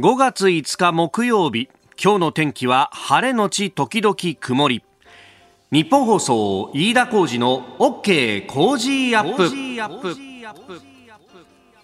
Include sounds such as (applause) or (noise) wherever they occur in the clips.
5月5日木曜日今日の天気は晴れのち時々曇り。日本放送飯田浩二の OK 工事アップ。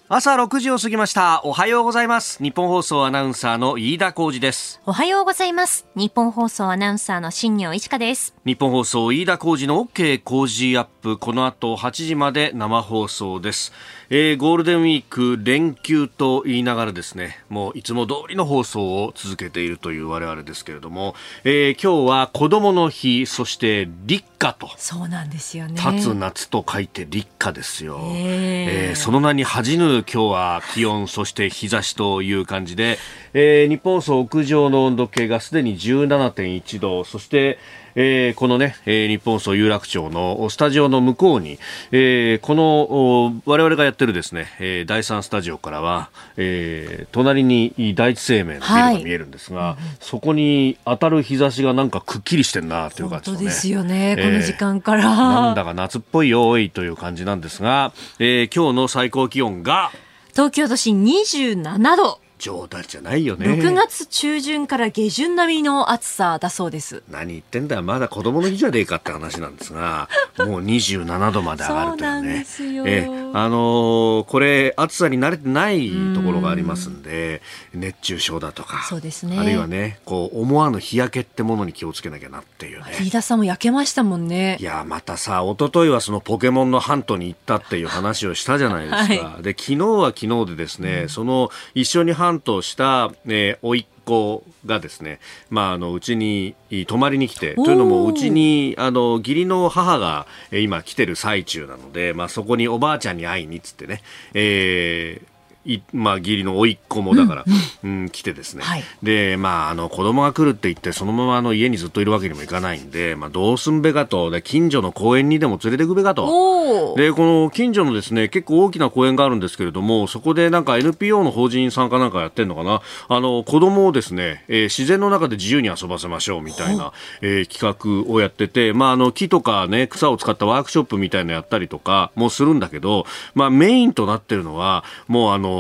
朝6時を過ぎました。おはようございます。日本放送アナウンサーの飯田浩二です。おはようございます。日本放送アナウンサーの新業一華です。日本放送飯田浩二の OK 工事アップ。この後8時まで生放送ですえー、ゴールデンウィーク連休と言いながらですねもういつも通りの放送を続けているという我々ですけれども、えー、今日は子供の日そして立夏と。そうなんですよね。立つ夏と書いて立夏ですよ、えー、えー、その名に恥じぬ今日は気温そして日差しという感じで、えー、日本総屋上の温度計がすでに17.1度そしてえー、このね、えー、日本総有楽町のスタジオの向こうに、えー、この我々がやってるですね、えー、第3スタジオからは、えー、隣に第一生命のビルが見えるんですが、はい、そこに当たる日差しがなんかくっきりしてんなという感じですね。ですよね、この時間から。なんだか夏っぽいよいという感じなんですが、えー、今日の最高気温が東京都心27度。冗談じゃないよね。6月中旬から下旬並みの暑さだそうです。何言ってんだよ。まだ子供の日じゃねえかって話なんですが (laughs) もう27度まで上がるというね。えあのー、これ暑さに慣れてないところがありますんで熱中症だとかそうですね。あるいはねこう思わぬ日焼けってものに気をつけなきゃなっていうね。飯田さんも焼けましたもんね。いやまたさ一昨日はそのポケモンのハントに行ったっていう話をしたじゃないですか、はい、で昨日は昨日でですね、うん、その一緒にハントした、えー、甥っ子がですね、まあ、あのうちに泊まりに来てというのもうちにあの義理の母が今来てる最中なので、まあ、そこにおばあちゃんに会いにっつってね、えーいまあ、義理の甥っ子もだから、うん、うん、来てですね、はい、で、まあ、あの子供が来るって言ってそのままあの家にずっといるわけにもいかないんで、まあ、どうすんべかと。で近所の公園にでも連れてくべかと。でこの近所のですね結構大きな公園があるんですけれどもそこでなんか NPO の法人さんかなんかやってるのかな。あの子供をですね、えー、自然の中で自由に遊ばせましょうみたいな、えー、企画をやってて、まあ、あの木とか、ね、草を使ったワークショップみたいなのやったりとかもするんだけど、まあ、メインとなってるのはもうあの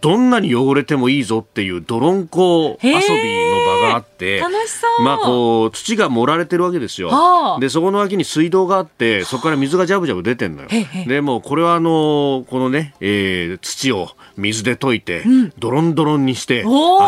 どんなに汚れてもいいぞっていう泥んこ遊びの場があって楽しそう。まあこう土が盛られてるわけですよ。でそこの脇に水道があってそこから水がジャブジャブ出てんのよ。でもこれはあのこのね、えー、土を水で溶いて、うん、ドロンドロンにして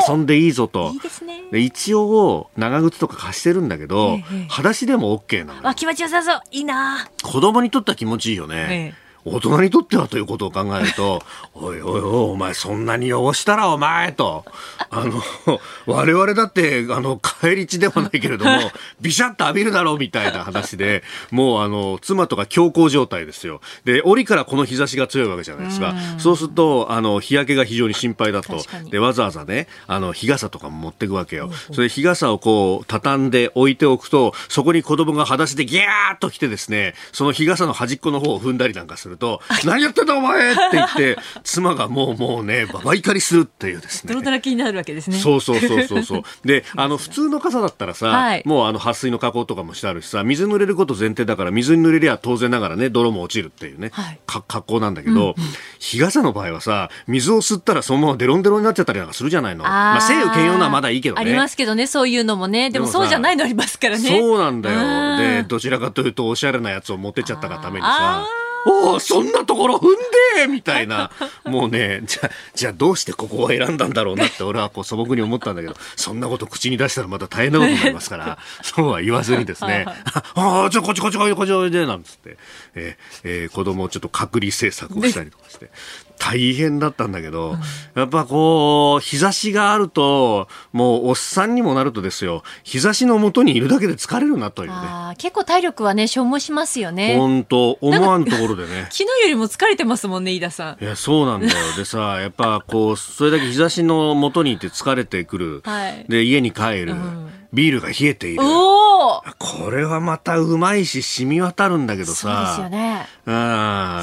遊んでいいぞと。いいですね。で一応長靴とか貸してるんだけど裸足でも OK なのあ気持ちよさそう。いいな。子供にとっては気持ちいいよね、大人にとってはということを考えると、(laughs) おいおいおい、お前そんなに汚したらお前と、あの、(laughs) 我々だって、あの、帰り地でもないけれども、(laughs) ビシャッと浴びるだろうみたいな話で、もうあの、妻とか強行状態ですよ。で、折からこの日差しが強いわけじゃないですか。そうすると、あの、日焼けが非常に心配だと。で、わざわざね、あの、日傘とかも持っていくわけよ。それ日傘をこう、畳んで置いておくと、そこに子供が裸足でギャーッと来てですね、その日傘の端っこの方を踏んだりなんかするると、何やってんだお前って言って、妻がもうもうね、ババ怒りするっていうですね。泥だらけになるわけですね。そうそうそうそうそう。で、あの、普通の傘だったらさ、はい、もうあの、撥水の加工とかもしてあるしさ、水濡れること前提だから、水に濡れりゃ当然ながらね、泥も落ちるっていうね、はい、格好なんだけど、うんうん、日傘の場合はさ、水を吸ったらそのままデロンデロンになっちゃったりなんかするじゃないの。あまあ、晴雨兼用のはまだいいけどね。ありますけどね、そういうのもね。でもそうじゃないのありますからね。そうなんだよ。で、どちらかというと、おしゃれなやつを持ってっちゃったがためにさ。おおそんなところ踏んでみたいな、もうね、じゃ、じゃあどうしてここを選んだんだろうなって俺はこう素朴に思ったんだけど、そんなこと口に出したらまた大変なことになりますから、そうは言わずにですね、ああ、じゃあこっちこっちこっちこっちこっちなんつって、えー、えー、子供をちょっと隔離政策をしたりとかして、大変だったんだけど、やっぱこう、日差しがあると、もうおっさんにもなるとですよ、日差しのもとにいるだけで疲れるなというね。結構体力はね、消耗しますよね。本当思わんところでね。(laughs) 昨日よりも疲れてますもんね、飯田さん。いや、そうなんだよ。でさ、(laughs) やっぱこう、それだけ日差しのもとにいて疲れてくる。はい、で、家に帰る。うんビールが冷えている。これはまたうまいし染み渡るんだけどさ。そうですよね。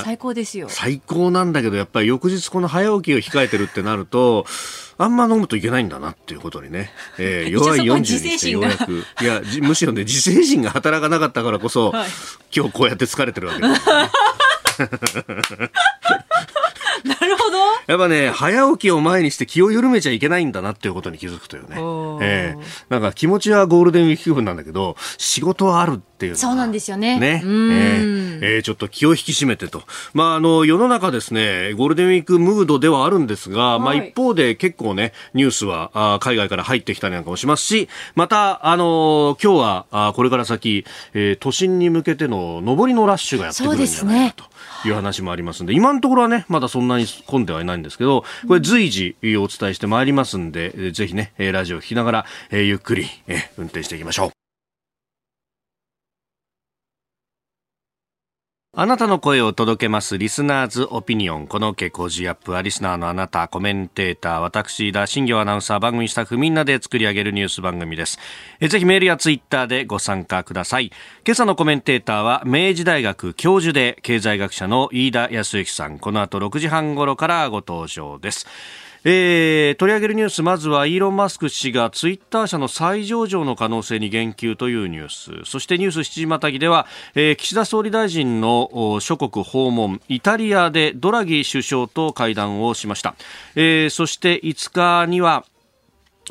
最高ですよ。最高なんだけど、やっぱり翌日この早起きを控えてるってなると、(laughs) あんま飲むといけないんだなっていうことにね、えー、(laughs) 弱い40にしてようやく、いや、むしろね、自制心が働かなかったからこそ、はい、今日こうやって疲れてるわけです、ね。(laughs) (laughs) なるほど。やっぱね、早起きを前にして気を緩めちゃいけないんだなっていうことに気づくというね。ええなんか気持ちはゴールデンウィーク気分なんだけど、仕事はあるっていうそうなんですよね。ね。えうんーえーちょっと気を引き締めてと。まあ、あの、世の中ですね、ゴールデンウィークムードではあるんですが、まあはい一方で結構ね、ニュースはあー海外から入ってきたりなんかもしますし、また、あの今日はあーこれから先、えー都心に向けての上りのラッシュがやってくるんじゃないかという話もありますんで、今のところはね、まだそんなに混んではいないんですけど、これ随時えーお伝えしてまいりますんで、えーぜひね、えーラジオを聞きながら、えーゆっくり、えー運転していきましょう。あなたの声を届けますリスナーズオピニオン。この OK 工事アップはリスナーのあなた、コメンテーター、私、田新行アナウンサー、番組スタッフみんなで作り上げるニュース番組です。ぜひメールやツイッターでご参加ください。今朝のコメンテーターは明治大学教授で経済学者の飯田康之さん。この後6時半頃からご登場です。えー取り上げるニュースまずはイーロン・マスク氏がツイッター社の再上場の可能性に言及というニュース。そしてニュース7時またぎでは、えー岸田総理大臣の諸国訪問イタリアでドラギ首相と会談をしました、えーそして5日には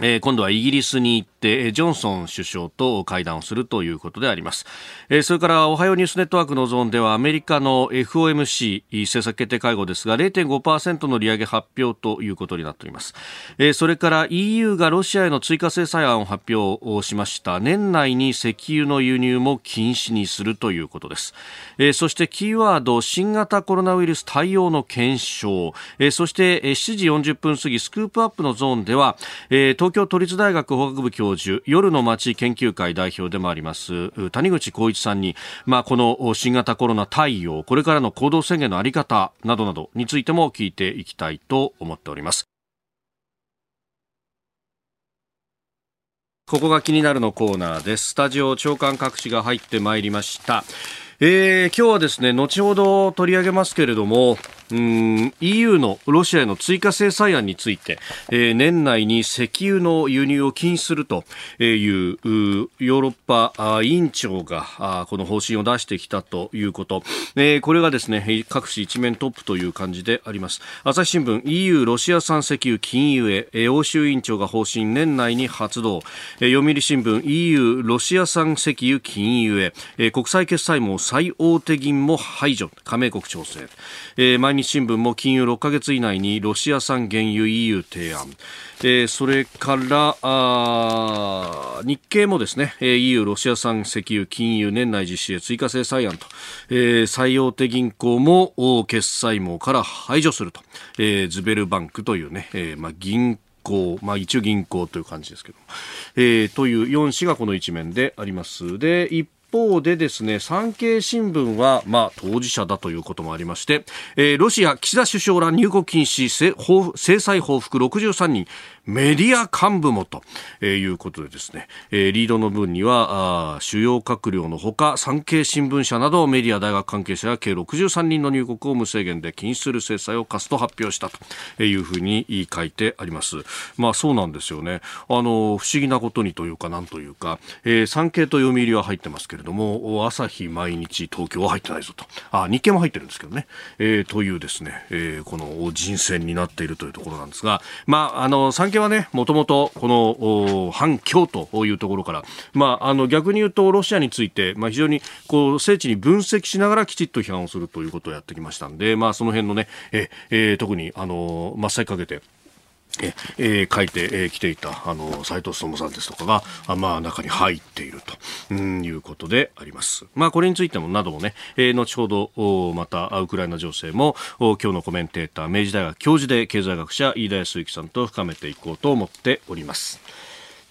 えー今度はイギリスに行って、えージョンソン首相と会談をするということであります。えそれから、おはようニュースネットワークのゾーンでは、アメリカの FOMC 政策決定会合ですが、0.5%の利上げ発表ということになっております。えそれから EU がロシアへの追加制裁案を発表をしました。年内に石油の輸入も禁止にするということです。えそしてキーワード、新型コロナウイルス対応の検証。えそして、えー7時40分過ぎ、スクープアップのゾーンでは、え東京都立大学法学部教授、夜の街研究会代表でもあります、谷口浩一さんに、まあ、この新型コロナ対応、これからの行動制限の在り方などなどについても聞いていきたいと思っております。ここが気になるのコーナーです。スタジオ長官各紙が入ってまいりました。えー今日はですね、後ほど取り上げますけれども、うーん EU のロシアへの追加制裁案について、えー年内に石油の輸入を禁止するといううーヨーロッパあ委員長があこの方針を出してきたということ、えーこれがですねえー各紙一面トップという感じであります。朝日新聞 EU ロシア産石油禁輸へえー欧州委員長が方針年内に発動。えー読売新聞 EU ロシア産石油禁輸へえー国際決済網最大手銀も排除。加盟国調整、えー毎日新聞も金融6ヶ月以内にロシア産原油 EU 提案。えーそれからあ日経もですね、EU ロシア産石油金融年内実施へ追加制裁案と、えー最大手銀行も決済網から排除すると、えーズベルバンクというね、えーまあ、銀行、まあ、一応銀行という感じですけども、えーという4紙がこの一面であります。で、一方でですね、産経新聞は、まあ、当事者だということもありまして、えーロシア、岸田首相ら入国禁止、制裁報復63人、メディア幹部もと、いうことでですね、リードの分には、主要閣僚のほか、産経新聞社などメディア大学関係者や計63人の入国を無制限で禁止する制裁を課すと発表したというふうに書いてあります。まあそうなんですよね。あの、不思議なことにというか、なんというか、えー産経と読売は入ってますけれども、朝日毎日東京は入ってないぞと。あ、日経も入ってるんですけどね。えーというですね、えーこの人選になっているというところなんですが、まあ、あの、産経はね、もともとこの反共というところから、まあ、あの、逆に言うとロシアについて、まあ、非常にこう、精緻に分析しながらきちっと批判をするということをやってきましたんで、まあ、その辺のね、ええー特に、あの、真っ先かけて、ええー書いてき、えー来ていたあの斉藤勉さんですとかがあまあ中に入っているとうんいうことであります。まあこれについてもなどもね、えー後ほどおまたウクライナ情勢もお今日のコメンテーター明治大学教授で経済学者飯田康之さんと深めていこうと思っております。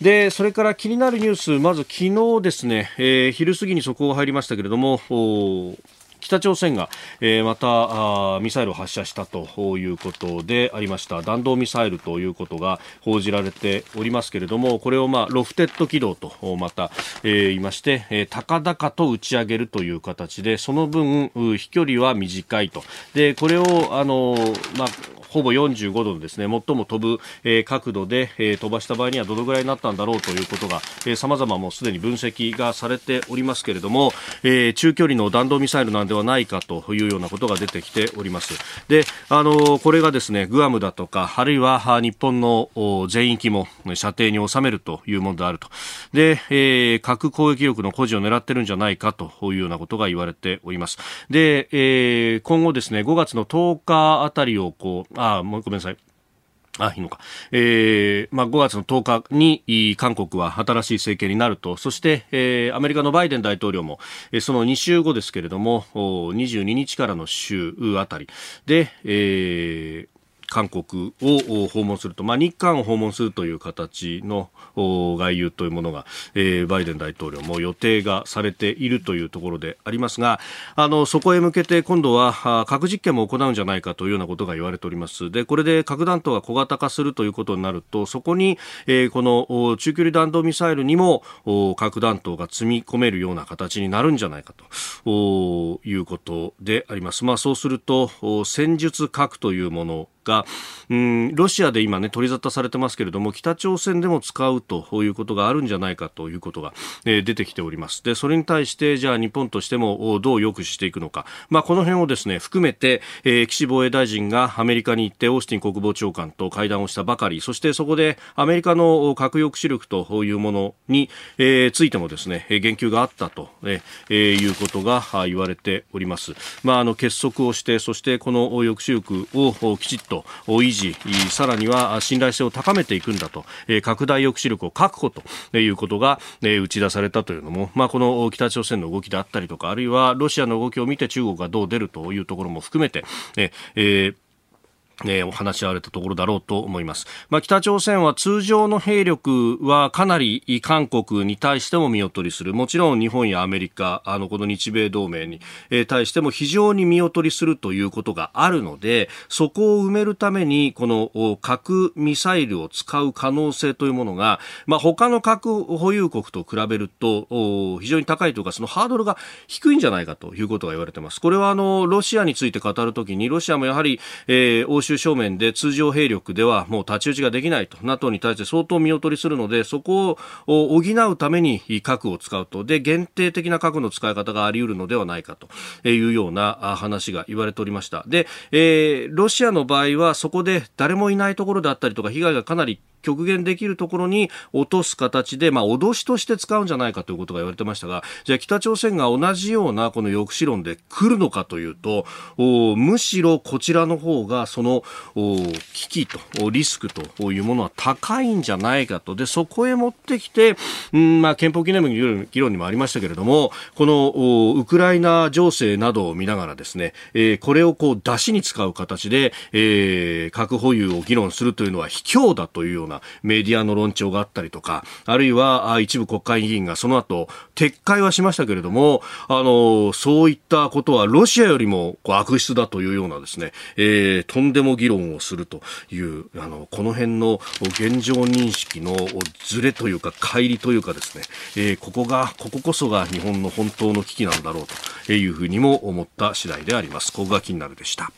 で、それから気になるニュース、まず昨日ですね、えー昼過ぎに速報が入りましたけれども、お北朝鮮が、えーまたミサイルを発射したということでありました。弾道ミサイルということが報じられておりますけれどもこれを、まあ、ロフテッド軌道とまた、えー言いまして、えー高々と打ち上げるという形でその分飛距離は短いと。でこれをあの、まあほぼ45度のですね、最も飛ぶ、えー、角度で、えー、飛ばした場合にはどのぐらいになったんだろうということが、えー、様々もうすでに分析がされておりますけれども、えー、中距離の弾道ミサイルなんではないかというようなことが出てきております。で、あのこれがですね、グアムだとか、あるいは日本の全域も射程に収めるというものであると。で、えー、核攻撃力の誇示を狙ってるんじゃないかというようなことが言われております。で、えー、今後ですね、5月の10日あたりをこう、あ、もうごめんなさい。あ、いいのか。えー、まあ、5月の10日に、韓国は新しい政権になると、そして、えー、アメリカのバイデン大統領も、えー、その2週後ですけれども、22日からの週あたりで、えー、韓国を訪問すると、まあ、日韓を訪問するという形の外遊というものが、えー、バイデン大統領も予定がされているというところでありますがあのそこへ向けて今度は核実験も行うんじゃないかというようなことが言われておりますでこれで核弾頭が小型化するということになるとそこに、えー、この中距離弾道ミサイルにも核弾頭が積み込めるような形になるんじゃないかということであります。まあ、そうすると戦術核というものが、うん、ロシアで今ね、取り沙汰されてますけれども、北朝鮮でも使うということがあるんじゃないかということが、えー、出てきております。で、それに対して、じゃあ日本としてもどう抑止していくのか。まあ、この辺をですね、含めて、えー、岸防衛大臣がアメリカに行って、オースティン国防長官と会談をしたばかり、そしてそこでアメリカの核抑止力というものに、えー、ついてもですね、言及があったと、えー、いうことが言われております。まあ、あの、結束をして、そしてこの抑止力をきちっとと維持さらには信頼性を高めていくんだと拡大抑止力を確保ということが打ち出されたというのも、まあ、この北朝鮮の動きであったりとかあるいはロシアの動きを見て中国がどう出るというところも含めてえーえー、お話し合われたところだろうと思います。まあ、北朝鮮は通常の兵力はかなり韓国に対しても見劣りする。もちろん日本やアメリカ、あの、この日米同盟に、えー、対しても非常に見劣りするということがあるので、そこを埋めるために、この核ミサイルを使う可能性というものが、まあ、他の核保有国と比べると、非常に高いというか、そのハードルが低いんじゃないかということが言われています。これはあの、ロシアについて語るときに、ロシアもやはり、えー、欧州正面で通常兵力ではもう太刀打ちができないと。NATO に対して相当見劣りするのでそこを補うために核を使うと。で限定的な核の使い方があり得るのではないかというような話が言われておりました。で、えー、ロシアの場合はそこで誰もいないところであったりとか被害がかなり極限できるところに落とす形で、まあ、脅しとして使うんじゃないかということが言われてましたが、じゃあ北朝鮮が同じようなこの抑止論で来るのかというと、むしろこちらの方がその危機とリスクというものは高いんじゃないかと。で、そこへ持ってきて、うんまあ、憲法記念日の議論にもありましたけれども、このウクライナ情勢などを見ながらですね、えー、これをこう出しに使う形で、えー、核保有を議論するというのは卑怯だというようななメディアの論調があったりとか、あるいは一部国会議員がその後、撤回はしましたけれども、あの、そういったことはロシアよりもこう悪質だというようなですね、えー、とんでも議論をするという、あの、この辺の現状認識のずれというか、乖離というかですね、えー、ここが、こここそが日本の本当の危機なんだろうというふうにも思った次第であります。ここが気になるでした。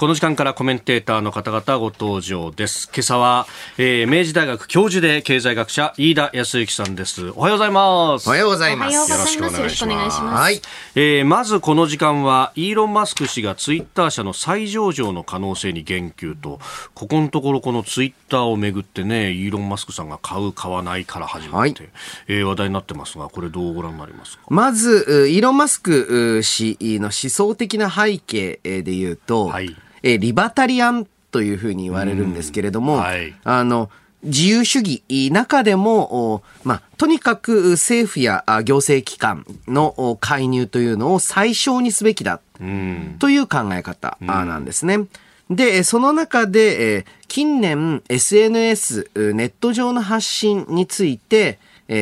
この時間からコメンテーターの方々ご登場です。今朝は、えー、明治大学教授で経済学者飯田康之さんです。おはようございます。おはようございます。よろしくお願いします。はい。えー、まずこの時間はイーロン・マスク氏がツイッター社の再上場の可能性に言及と、ここのところこのツイッターをめぐってね、イーロン・マスクさんが買う買わないから始まって、はい、えー、話題になってますが、これどうご覧になりますか？まずイーロン・マスク氏の思想的な背景で言うと。はい。えー、リバタリアンというふうに言われるんですけれども、はい、あの、自由主義中でも、まあ、とにかく政府や行政機関の介入というのを最小にすべきだという考え方なんですね。で、その中で、近年 SNS、ネット上の発信について、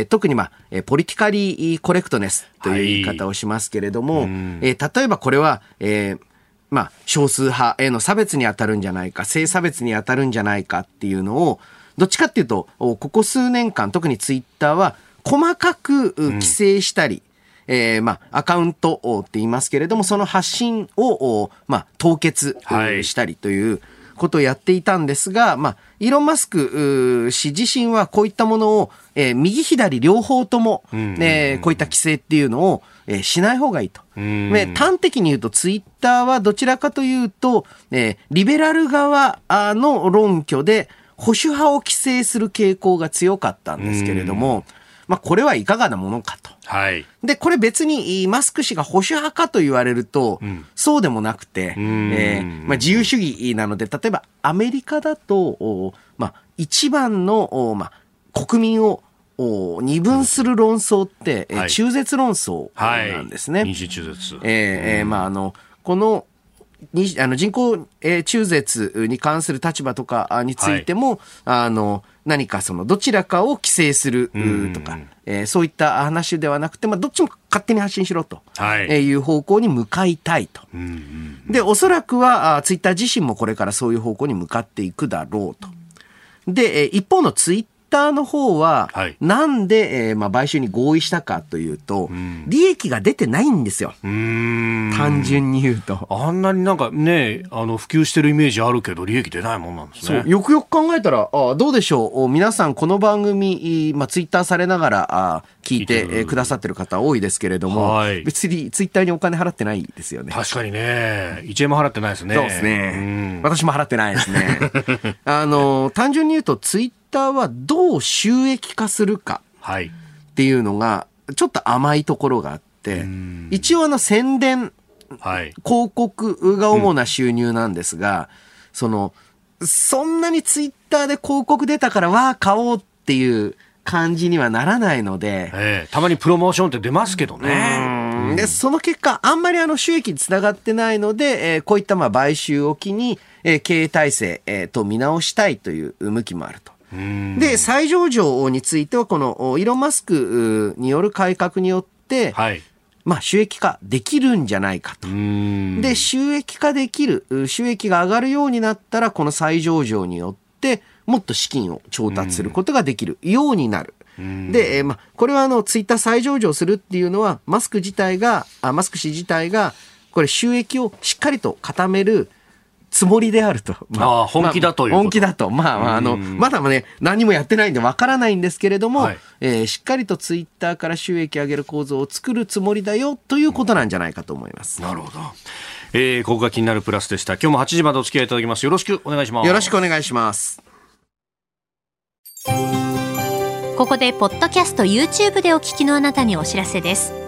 特にまあ、ポリティカリーコレクトネスという言い方をしますけれども、はい、例えばこれは、えーまあ、少数派への差別に当たるんじゃないか、性差別に当たるんじゃないかっていうのを、どっちかっていうと、ここ数年間、特にツイッターは、細かく規制したり、えー、まあ、アカウントって言いますけれども、その発信を、まあ、凍結したりということをやっていたんですが、まあ、イーロン・マスク氏自身はこういったものを、えー、右左両方とも、えー、こういった規制っていうのを、えー、しない方がいいと。端的に言うと、ツイッターはどちらかというと、えー、リベラル側の論拠で、保守派を規制する傾向が強かったんですけれども、まあ、これはいかがなものかと。はい。で、これ別にマスク氏が保守派かと言われると、うん、そうでもなくて、えー、まあ、自由主義なので、例えばアメリカだと、まあ、一番の、まあ、国民を二分する論争って、はい、中絶論争なんですね。はい、二中絶。えー、えー、まあ、あの、この、にあの人工、えー、中絶に関する立場とかについても、はい、あの何かそのどちらかを規制するとか、えー、そういった話ではなくて、まあ、どっちも勝手に発信しろと、はい、いう方向に向かいたいと。でおそらくはあツイッター自身もこれからそういう方向に向かっていくだろうと。で、えー、一方のツイッターの方は、はい、なんで、えーまあ、買収に合意したかというと、うん、利益が出てないんですよ。単純に言うと。あんなになんかね、あの、普及してるイメージあるけど、利益出ないもんなんですね。よくよく考えたら、あどうでしょう？皆さん、この番組、まあ、ツイッターされながら、あ聞いていてくださってる方多いですけれども、はい、別にツイッターにお金払ってないですよね。確かにね。1円も払ってないですね。そうですね。私も払ってないですね。(laughs) あの、単純に言うと、ツイッターはどう収益化するかっていうのが、ちょっと甘いところがあって、一応の宣伝、はい、広告が主な収入なんですが、うん、その、そんなにツイッターで広告出たからわあ買おうっていう感じにはならないので、えー、たまにプロモーションって出ますけどね。でその結果あんまりあの収益につながってないので、えー、こういったまあ買収を機に、えー、経営体制、えー、と見直したいという向きもあると。で、再上場については、このイーロン・マスクによる改革によって、はい、まあ、収益化できるんじゃないかと。で、収益化できる、収益が上がるようになったら、この再上場によって、もっと資金を調達することができるようになる。で、まあ、これはあの、ツイッター再上場するっていうのは、マスク自体が、あマスク氏自体が、これ収益をしっかりと固める、つもりであると。まあ、あ本気だという、まあ、本気だと。まあ、あの、まだね、何もやってないんでわからないんですけれども、はい、えー、しっかりとツイッターから収益上げる構造を作るつもりだよということなんじゃないかと思います。なるほど。えー、ここが気になるプラスでした。今日も8時までお付き合いいただきます。よろしくお願いします。よろしくお願いします。ここで、ポッドキャスト YouTube でお聞きのあなたにお知らせです。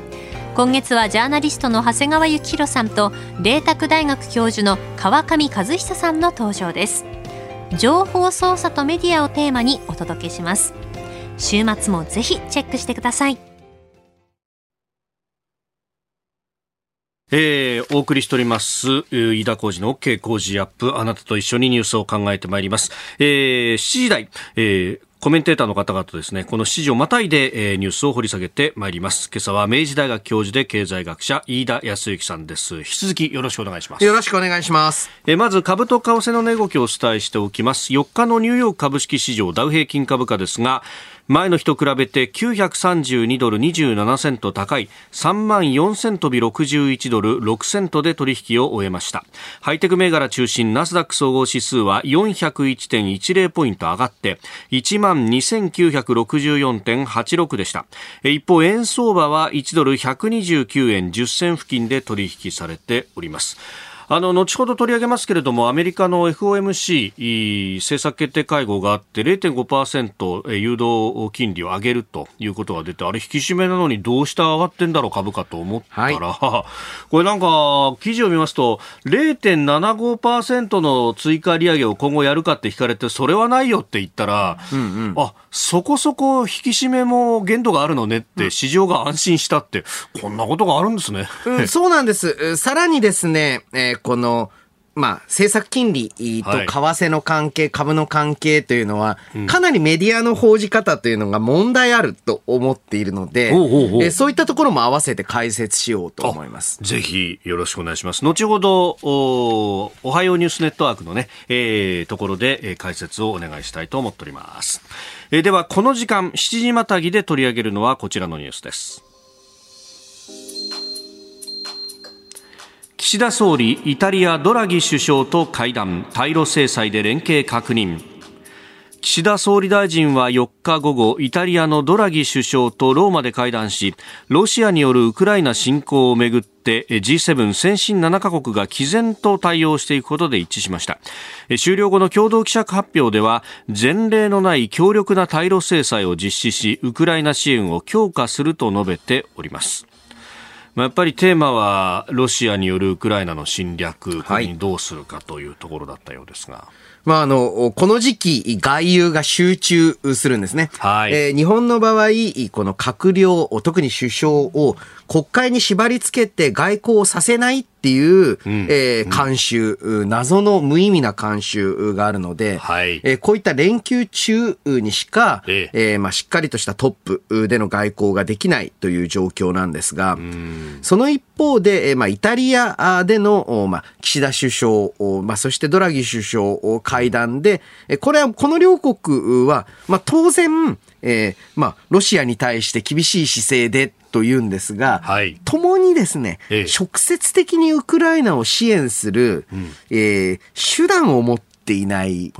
今月はジャーナリストの長谷川幸洋さんと麗澤大学教授の川上和久さんの登場です情報操作とメディアをテーマにお届けします週末もぜひチェックしてくださいえー、お送りしております、飯田浩司の OK Cozy up。あなたと一緒にニュースを考えてまいります。えー、7時台、えー、コメンテーターの方々ですね、この7時をまたいで、えー、ニュースを掘り下げてまいります。今朝は明治大学教授で経済学者、飯田康之さんです。引き続きよろしくお願いします。よろしくお願いします。えー、まず、株と為替の値動きをお伝えしておきます。4日のニューヨーク株式市場ダウ平均株価ですが、前の日と比べて932ドル27セント高い3万4千飛び61ドル6セントで取引を終えました。ハイテク銘柄中心ナスダック総合指数は401.10ポイント上がって1万2964.86でした。一方円相場は1ドル129円10銭付近で取引されております。あの後ほど取り上げますけれどもアメリカの FOMC 政策決定会合があって0.5%誘導金利を上げるということが出てあれ引き締めなのにどうして上がってんだろう株価と思ったら、はい、(laughs) これなんか記事を見ますと0.75%の追加利上げを今後やるかって聞かれてそれはないよって言ったら、うんうん、あそこそこ引き締めも限度があるのねって市場が安心したって、こんなことがあるんですね。うん、そうなんです。さらにですね、えーこの、まあ、政策金利と為替の関係、はい、株の関係というのは、かなりメディアの報じ方というのが問題あると思っているので、えそういったところも合わせて解説しようと思います。ぜひよろしくお願いします。後ほど、おおはようニュースネットワークのね、えー、ところで、えー、解説をお願いしたいと思っております。えー、では、この時間、7時またぎで取り上げるのはこちらのニュースです。岸田総理、イタリアドラギ首相と会談、対ロ制裁で連携確認。岸田総理大臣は4日午後、イタリアのドラギ首相とローマで会談し、ロシアによるウクライナ侵攻をめぐって G7 先進7カ国が毅然と対応していくことで一致しました。終了後の共同記者発表では、前例のない強力な対ロ制裁を実施し、ウクライナ支援を強化すると述べております。まあ、やっぱりテーマはロシアによるウクライナの侵略、これにどうするかというところだったようですが。はいまあ、あの、この時期、外遊が集中するんですね。はい。えー、日本の場合、この閣僚、特に首相を国会に縛り付けて外交をさせないっていう、うん、えー、慣謎の無意味な慣習があるので、はい、えー、こういった連休中にしか、ええ。ー、まあ、しっかりとしたトップでの外交ができないという状況なんですが、その一方で、えー、まあ、イタリアでの、まあ、岸田首相、まあ、そしてドラギ首相会談で、これは、この両国は、まあ、当然、えー、まあ、ロシアに対して厳しい姿勢でというんですが、はい、共にですね、ええ、直接的にウクライナを支援する、うん、えー、手段を持っていない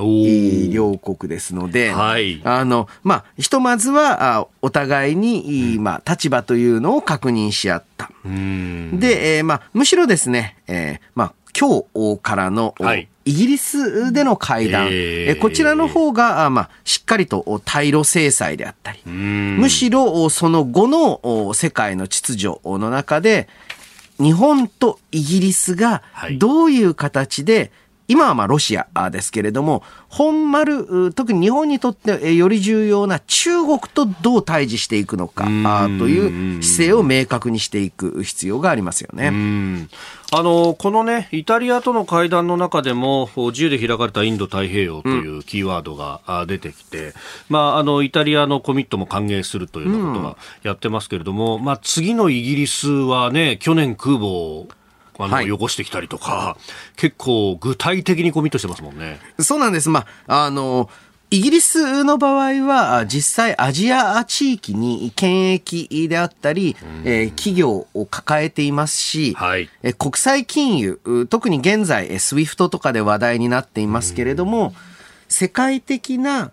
両国ですので、はい、あの、まあ、ひとまずは、お互いに、うん、まあ、立場というのを確認し合った。で、えー、まあ、むしろですね、えー、まあ、今日からの、はいイギリスでの会談、えー、こちらの方が、まあ、しっかりと対ロ制裁であったり、むしろその後の世界の秩序の中で、日本とイギリスがどういう形で今はまあロシアですけれども、本丸、特に日本にとってより重要な中国とどう対峙していくのかという姿勢を明確にしていく必要がありますよね。あのこのね、イタリアとの会談の中でも、自由で開かれたインド太平洋というキーワードが出てきて、うん、まあ、あの、イタリアのコミットも歓迎するというようなことがやってますけれども、うん、まあ、次のイギリスはね、去年空母をあの、はい、汚してきたりとか、結構具体的にコミットしてますもんね。そうなんです。まあ、あの、イギリスの場合は、実際アジア地域に権益であったり、えー、企業を抱えていますし、はい、え国際金融、特に現在、SWIFT とかで話題になっていますけれども、世界的な、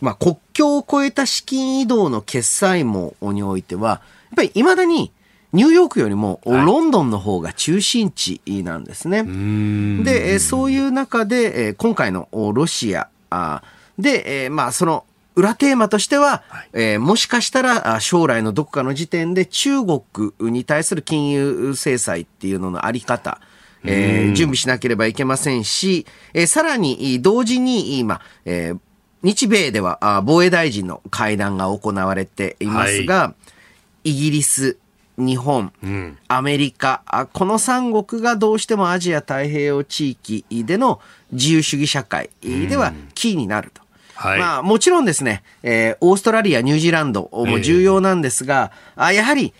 まあ、国境を越えた資金移動の決済網においては、やっぱり未だにニューヨークよりもロンドンの方が中心地なんですね。はい、で、そういう中で、今回のロシアで、まあ、その裏テーマとしては、はい、えー、もしかしたら将来のどこかの時点で中国に対する金融制裁っていうののあり方、えー、準備しなければいけませんし、えー、さらに同時に今、えー、日米では防衛大臣の会談が行われていますが、はい、イギリス、日本、うん、アメリカ、この三国がどうしてもアジア太平洋地域での自由主義社会ではキーになると。はい、まあ、もちろんですね、えー、オーストラリア、ニュージーランドも重要なんですが、えー、やはり、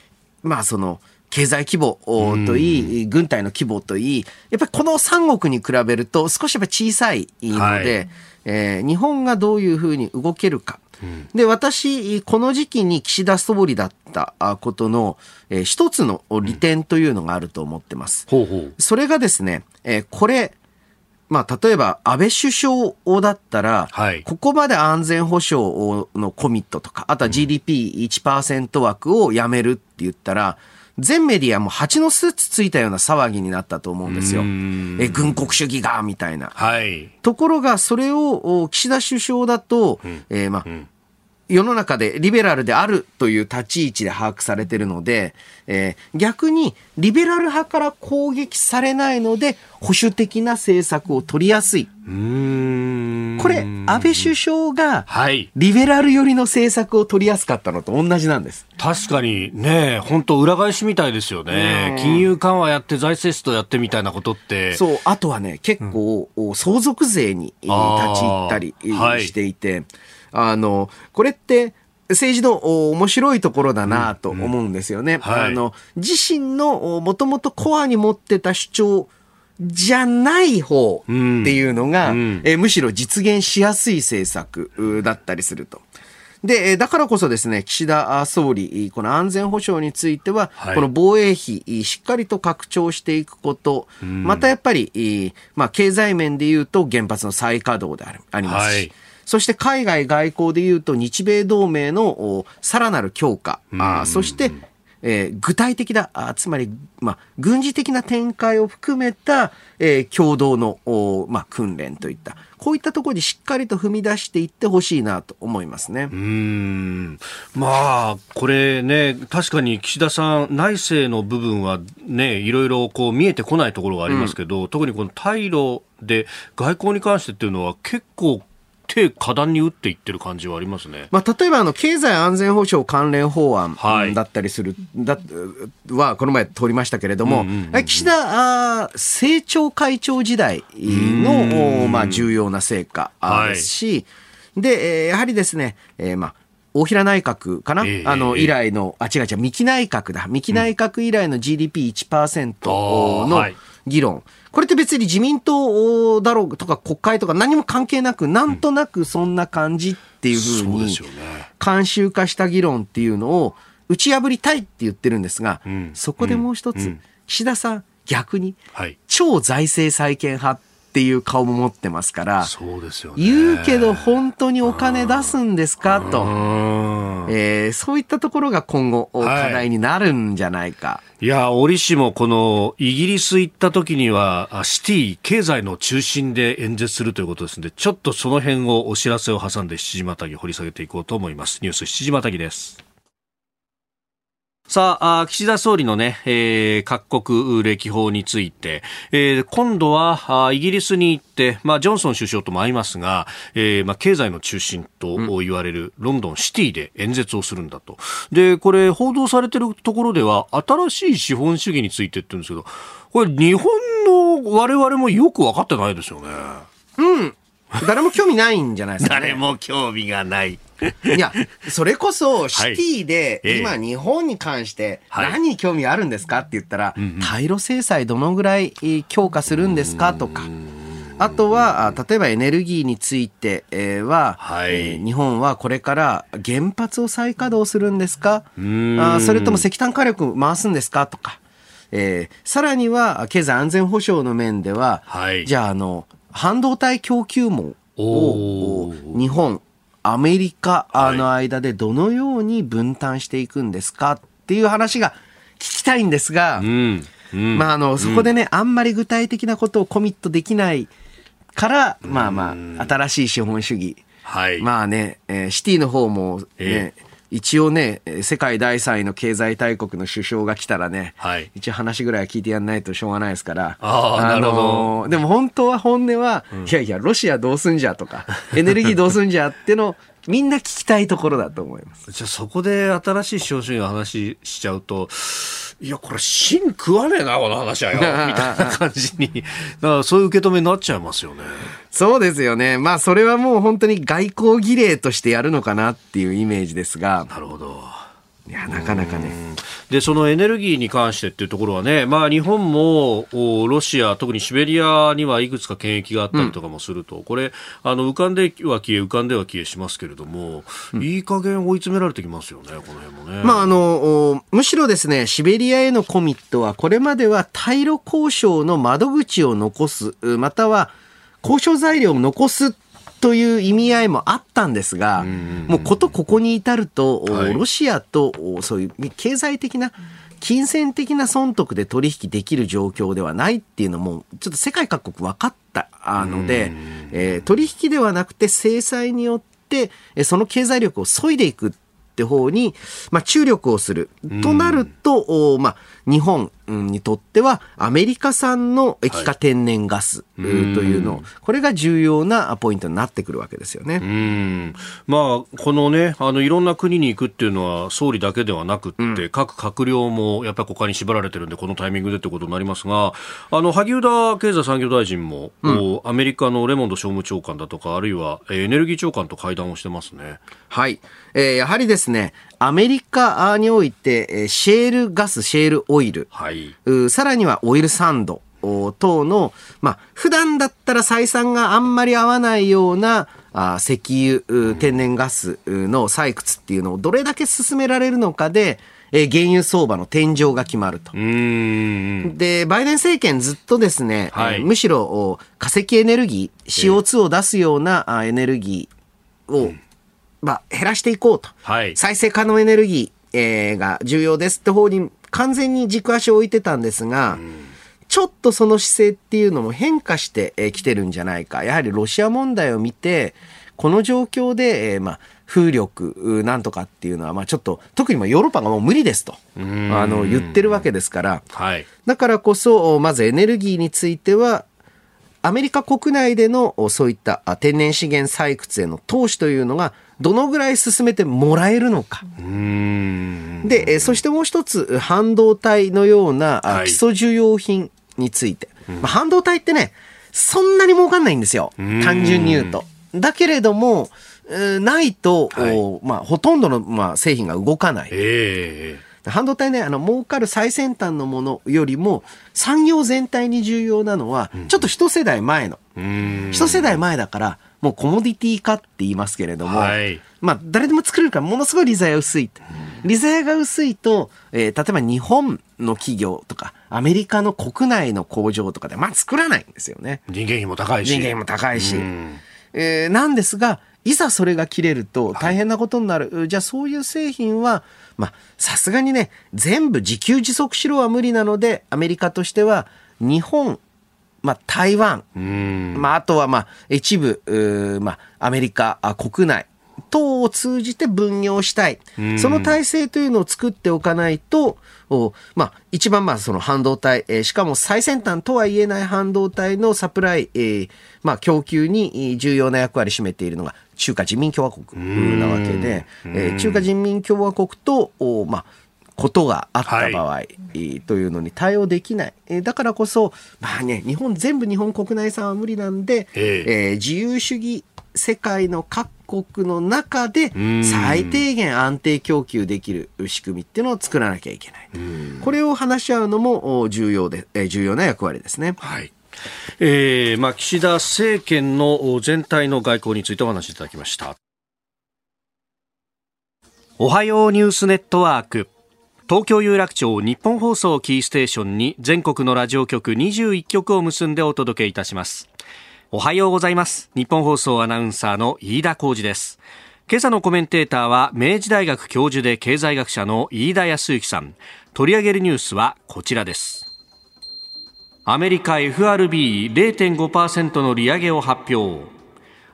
まあ、その、経済規模といい、軍隊の規模といい、やっぱりこの三国に比べると少しやっぱ小さいので、はい、えー、日本がどういうふうに動けるか。で、私、この時期に岸田総理だったことの、えー、一つの利点というのがあると思ってます。うん、ほうほう。それがですね、えー、これ、まあ、例えば安倍首相だったら、はい、ここまで安全保障のコミットとか、あとは GDP1% 枠をやめるって言ったら、全メディアも蜂の巣ついたような騒ぎになったと思うんですよ。え、軍国主義が、みたいな。はい。ところが、それを岸田首相だと、うん、えー、まあ、うん世の中でリベラルであるという立ち位置で把握されているので、えー、逆にリベラル派から攻撃されないので保守的な政策を取りやすい。これ、安倍首相がリベラル寄りの政策を取りやすかったのと同じなんです。確かにね、本当裏返しみたいですよね。金融緩和やって財政出動やってみたいなことって。そう、あとはね、結構、うん、相続税に立ち入ったりしていて、はいあの、これって、政治の面白いところだなと思うんですよね。うんうんはい、あの自身のもともとコアに持ってた主張じゃない方っていうのが、うん。うん、えむしろ実現しやすい政策だったりすると。で、だからこそですね、岸田総理、この安全保障については、はい、この防衛費、しっかりと拡張していくこと、うん、またやっぱり、まあ、経済面で言うと原発の再稼働でありますし、はいそして海外外交でいうと日米同盟のさらなる強化、あそして、えー、具体的な、あつまり、まあ、軍事的な展開を含めた、えー、共同の、まあ、訓練といった、こういったところにしっかりと踏み出していってほしいなと思いますね。うん。まあ、これね、確かに岸田さん、内政の部分はね、いろいろこう見えてこないところがありますけど、うん、特にこの対ロで外交に関してっていうのは結構手過断に打っていってる感じはありますね。まあ、例えばあの経済安全保障関連法案だったりする、はい、だはこの前通りましたけれども、うんうんうん、岸田あ政調会長時代のまあ重要な成果ですし、はい、で、やはりですね、えー、まあ大平内閣かな、えー、あの、以来の、あ、違う違う、三木内閣だ。三木内閣以来の GDP1% の議論。これって別に自民党だろうとか国会とか何も関係なく、なんとなくそんな感じっていうふうに、慣習化した議論っていうのを打ち破りたいって言ってるんですが、そこでもう一つ、岸田さん逆に、超財政再建派っていう顔も持ってますから、そうですよ、ね、言うけど本当にお金出すんですか？と、えー、そういったところが今後課題になるんじゃないか。はい、いや、折しもこのイギリス行った時には、シティ、経済の中心で演説するということですので、ちょっとその辺をお知らせを挟んで七時またぎ掘り下げていこうと思います。ニュース七時またぎです。さあ、岸田総理のね、えー、各国歴訪について、えー、今度はイギリスに行って、まあ、ジョンソン首相とも会いますが、えー、まあ、経済の中心と言われるロンドンシティで演説をするんだと。で、これ、報道されてるところでは、新しい資本主義についてって言うんですけど、これ、日本の我々もよく分かってないですよね。うん。誰も興味ないんじゃないですか、ね、(laughs) 誰も興味がない。(laughs) いや、それこそシティで、今日本に関して何に興味があるんですかって言ったら、対ロ制裁どのぐらい強化するんですかとか、あとは、例えばエネルギーについては、はい、日本はこれから原発を再稼働するんですか？あそれとも石炭火力回すんですかとか、えー、さらには経済安全保障の面では、はい、じゃああの半導体供給網を日本アメリカの間でどのように分担していくんですかっていう話が聞きたいんですが、うん。うん、まあ、あの、そこでね、あんまり具体的なことをコミットできないから、まあまあ、新しい資本主義。はい、まあね、えー、シティの方もね、えー一応ね、世界第3位の経済大国の首相が来たらね、はい、一応話ぐらいは聞いてやんないとしょうがないですから。ああ、なるほど。でも本当は本音は、うん、いやいや、ロシアどうすんじゃとか、エネルギーどうすんじゃっての、みんな聞きたいところだと思います。じゃあそこで新しい資本主義の話しちゃうと、いや、これ、芯食わねえな、この話はよ。みたいな感じに、(laughs) だからそういう受け止めになっちゃいますよね。そうですよね。まあ、それはもう本当に外交儀礼としてやるのかなっていうイメージですが。なるほど。いや、なかなかね。で、そのエネルギーに関してっていうところはね、まあ日本もロシア、特にシベリアにはいくつか権益があったりとかもすると、うん、これ、あの、浮かんでは消え、浮かんでは消えしますけれども、うん、いい加減追い詰められてきますよね、この辺もね。まああの、むしろですね、シベリアへのコミットは、これまでは対ロ交渉の窓口を残す、または交渉材料を残すという意味合いもあったんですが、もうことここに至ると、はい、ロシアとそういう経済的な、金銭的な損得で取引できる状況ではないっていうのも、ちょっと世界各国分かったので、えー、取引ではなくて制裁によって、その経済力を削いでいくって方に、まあ、注力をする。となると、まあ、日本にとってはアメリカ産の液化天然ガスというの、はい、これが重要なポイントになってくるわけですよね。うん。まあ、このね、あの、いろんな国に行くっていうのは総理だけではなくって、うん、各閣僚もやっぱり国会に縛られてるんで、このタイミングでってことになりますが、あの、萩生田経済産業大臣も、うん、アメリカのレモンド商務長官だとか、あるいはエネルギー長官と会談をしてますね。はい。えー、やはりですね、アメリカにおいて、シェールガス、シェールオイル、はい、さらにはオイルサンド。等の、まあ、普段だったら採算があんまり合わないようなあ石油、天然ガスの採掘っていうのをどれだけ進められるのかで、えー、原油相場の天井が決まると。で、バイデン政権ずっとですね、はい、むしろ化石エネルギー、CO2 を出すようなエネルギーを、うんまあ、減らしていこうと、はい、再生可能エネルギー、えー、が重要ですって方に完全に軸足を置いてたんですが、うん、ちょっとその姿勢っていうのも変化してきてるんじゃないか。やはりロシア問題を見て、この状況で、えー、まあ、風力なんとかっていうのは、まあ、ちょっと特にヨーロッパがもう無理ですと。あの言ってるわけですから、はい、だからこそまずエネルギーについてはアメリカ国内でのそういった天然資源採掘への投資というのがどのぐらい進めてもらえるのか。で、そしてもう一つ、半導体のような基礎需要品について。はい、まあ、半導体ってね、そんなに儲かんないんですよ。単純に言うと。だけれども、ないと、はい、まあ、ほとんどの、まあ、製品が動かない。えー、半導体ね、あの、儲かる最先端のものよりも、産業全体に重要なのは、ちょっと一世代前の。一世代前だから、もうコモディティ化って言いますけれども、はい、まあ、誰でも作れるからものすごい利ザヤ薄い。利ザヤが薄いと、えー、例えば日本の企業とか、アメリカの国内の工場とかで、まあ作らないんですよね。人件費も高いし。人件費も高いし。えー、なんですが、いざそれが切れると大変なことになる。はい、じゃあそういう製品は、まあ、さすがにね、全部自給自足しろは無理なので、アメリカとしては、日本、まあ、台湾、まあ、あとは、まあ、一部、まあ、アメリカ国内等を通じて分業したい。その体制というのを作っておかないと、まあ、一番まあその半導体、えー、しかも最先端とは言えない半導体のサプライ、えー、まあ供給に重要な役割を占めているのが中華人民共和国なわけで、えー、中華人民共和国と、まあ、ことがあった場合、はい、というのに対応できない。だからこそ、まあね、日本、全部日本国内産は無理なんで、えー、自由主義世界の各国の中で最低限安定供給できる仕組みっていうのを作らなきゃいけない。これを話し合うのも重要で、重要な役割ですね。はい。えー、まあ、岸田政権の全体の外交についてお話しいただきました。おはようニュースネットワーク。東京有楽町日本放送キーステーションに全国のラジオ局21局を結んでお届けいたします。おはようございます。日本放送アナウンサーの飯田浩二です。今朝のコメンテーターは明治大学教授で経済学者の飯田康之さん。取り上げるニュースはこちらです。アメリカ FRB0.5% の利上げを発表。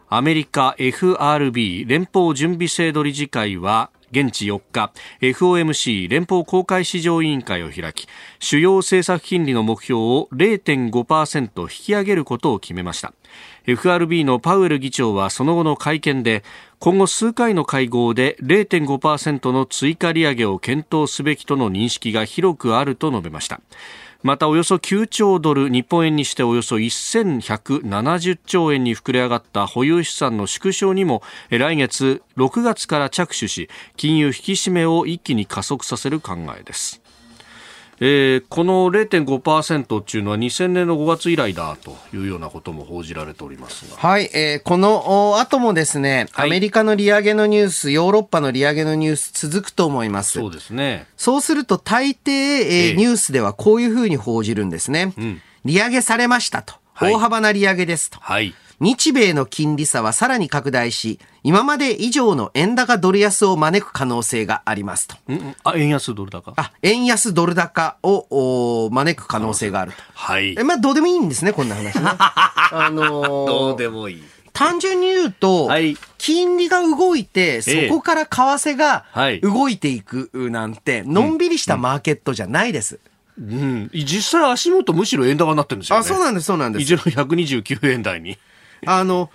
アメリカ FRB 連邦準備制度理事会は現地4日 FOMC 連邦公開市場委員会を開き主要政策金利の目標を0.5%引き上げることを決めました。FRB のパウエル議長はその後の会見で今後数回の会合で0.5%の追加利上げを検討すべきとの認識が広くあると述べました。またおよそ9兆ドル日本円にしておよそ1170兆円に膨れ上がった保有資産の縮小にも来月6月から着手し金融引き締めを一気に加速させる考えです。えー、この0.5%っていうのは2000年の5月以来だというようなことも報じられておりますが。はい、えー、この後もですね、アメリカの利上げのニュース、ヨーロッパの利上げのニュース続くと思います。そうですね。そうすると大抵、えー、ニュースではこういうふうに報じるんですね。うん、利上げされましたと。大幅な利上げですと。はい。日米の金利差はさらに拡大し、今まで以上の円高ドル安を招く可能性がありますと。あ、円安ドル高？あ、円安ドル高を招く可能性があると。はい。え、まあ、どうでもいいんですね、こんな話ね。(laughs) あのー、どうでもいい。単純に言うと、はい、金利が動いて、そこから為替が動いていくなんて、のんびりしたマーケットじゃないです。うん、実際足元むしろ円高になってるんですよ、ね、あ、そうなんです、そうなんです。一度129円台に。(laughs) あの、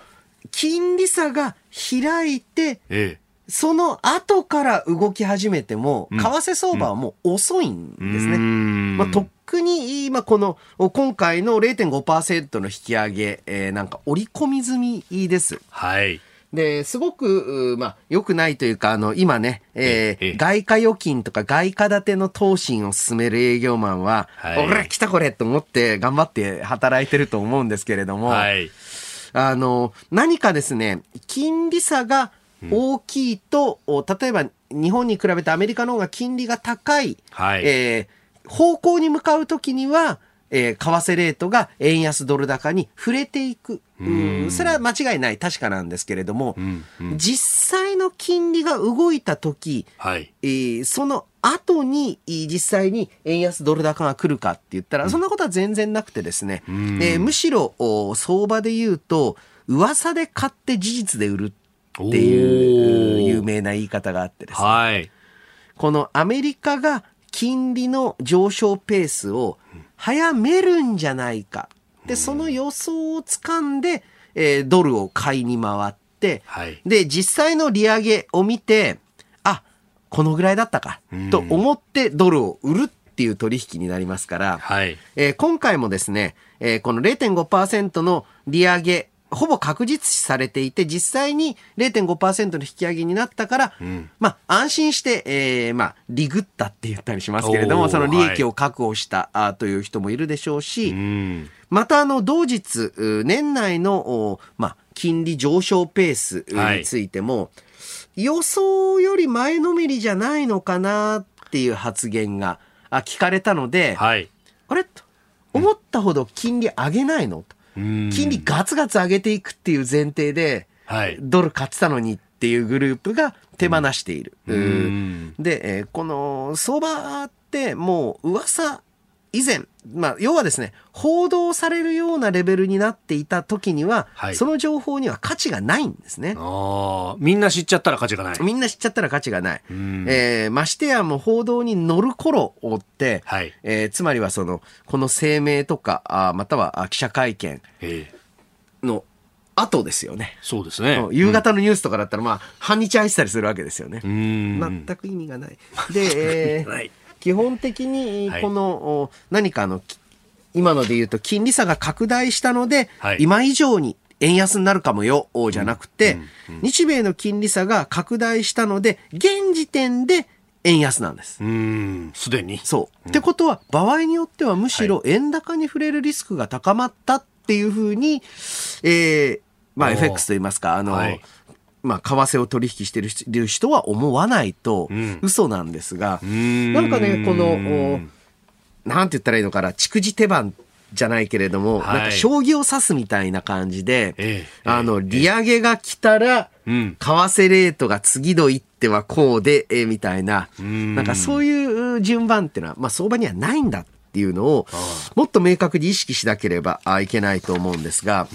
金利差が開いて、ええ、その後から動き始めても、為替相場はもう遅いんですね。まあ、とっくに今この今回の0.5%の引き上げ、えー、なんか織り込み済みです。はい。で、すごく、まあ、良くないというか、あの、今ね、えー、外貨預金とか外貨建ての投信を進める営業マンは、はい、俺来たこれと思って頑張って働いてると思うんですけれども、はい、あの、何かですね、金利差が大きいと、うん、例えば日本に比べてアメリカの方が金利が高い、はい、えー、方向に向かうときには、えー、為替レートが円安ドル高に触れていく。うん。それは間違いない、確かなんですけれども、うん。うん、実際の金利が動いた時、はい、えー、その後に実際に円安ドル高が来るかって言ったら、そんなことは全然なくてですね、うん、えー、むしろ相場で言うと、噂で買って事実で売るっていう有名な言い方があってですね、はい、このアメリカが金利の上昇ペースを早めるんじゃないか。で、その予想をつかんで、えー、ドルを買いに回って、はい、で、実際の利上げを見て、あ、このぐらいだったか、と思ってドルを売るっていう取引になりますから、はい、えー、今回もですね、えー、この0.5%の利上げほぼ確実視されていて、実際に0.5%の引き上げになったから、うん、まあ、安心して、えー、まあ、リグったって言ったりしますけれども、その利益を確保した、はい、という人もいるでしょうし、うん、また、あの、同日、年内の、まあ、金利上昇ペースについても、はい、予想より前のめりじゃないのかなっていう発言が聞かれたので、はい、あれ？思ったほど金利上げないの？と。金利ガツガツ上げていくっていう前提で、はい、ドル買ってたのにっていうグループが手放している。で、えー、この相場ってもう噂以前、まあ、要はですね、報道されるようなレベルになっていた時には、はい、その情報には価値がないんですね。あみんな知っちゃったら価値がない。みんな知っちゃったら価値がない。えー、ましてやもう報道に乗る頃をって、はい、えー、つまりはその、この声明とか、あまたは記者会見の後ですよね。そうですね。夕方のニュースとかだったら、まあ、半日空いてたりするわけですよね。全く意味がない。で、えー、(laughs) 基本的にこの、はい、何かの今ので言うと金利差が拡大したので、はい、今以上に円安になるかもよ、じゃなくて、うんうん、日米の金利差が拡大したので、現時点で円安なんです。すでに。そう。ってことは、場合によってはむしろ円高に触れるリスクが高まったっていうふうに、えー、まあ FX と言いますか、あの、はいまあ、為替を取引してる人は思わないと嘘なんですが、うん、なんかね、この、なんて言ったらいいのかな、蓄字手番じゃないけれども、はい、なんか将棋を指すみたいな感じで、ええ、あの、利上げが来たら、為替レートが次の一手はこうで、えみたいな、なんかそういう順番っていうのは、まあ相場にはないんだっていうのを、もっと明確に意識しなければいけないと思うんですが、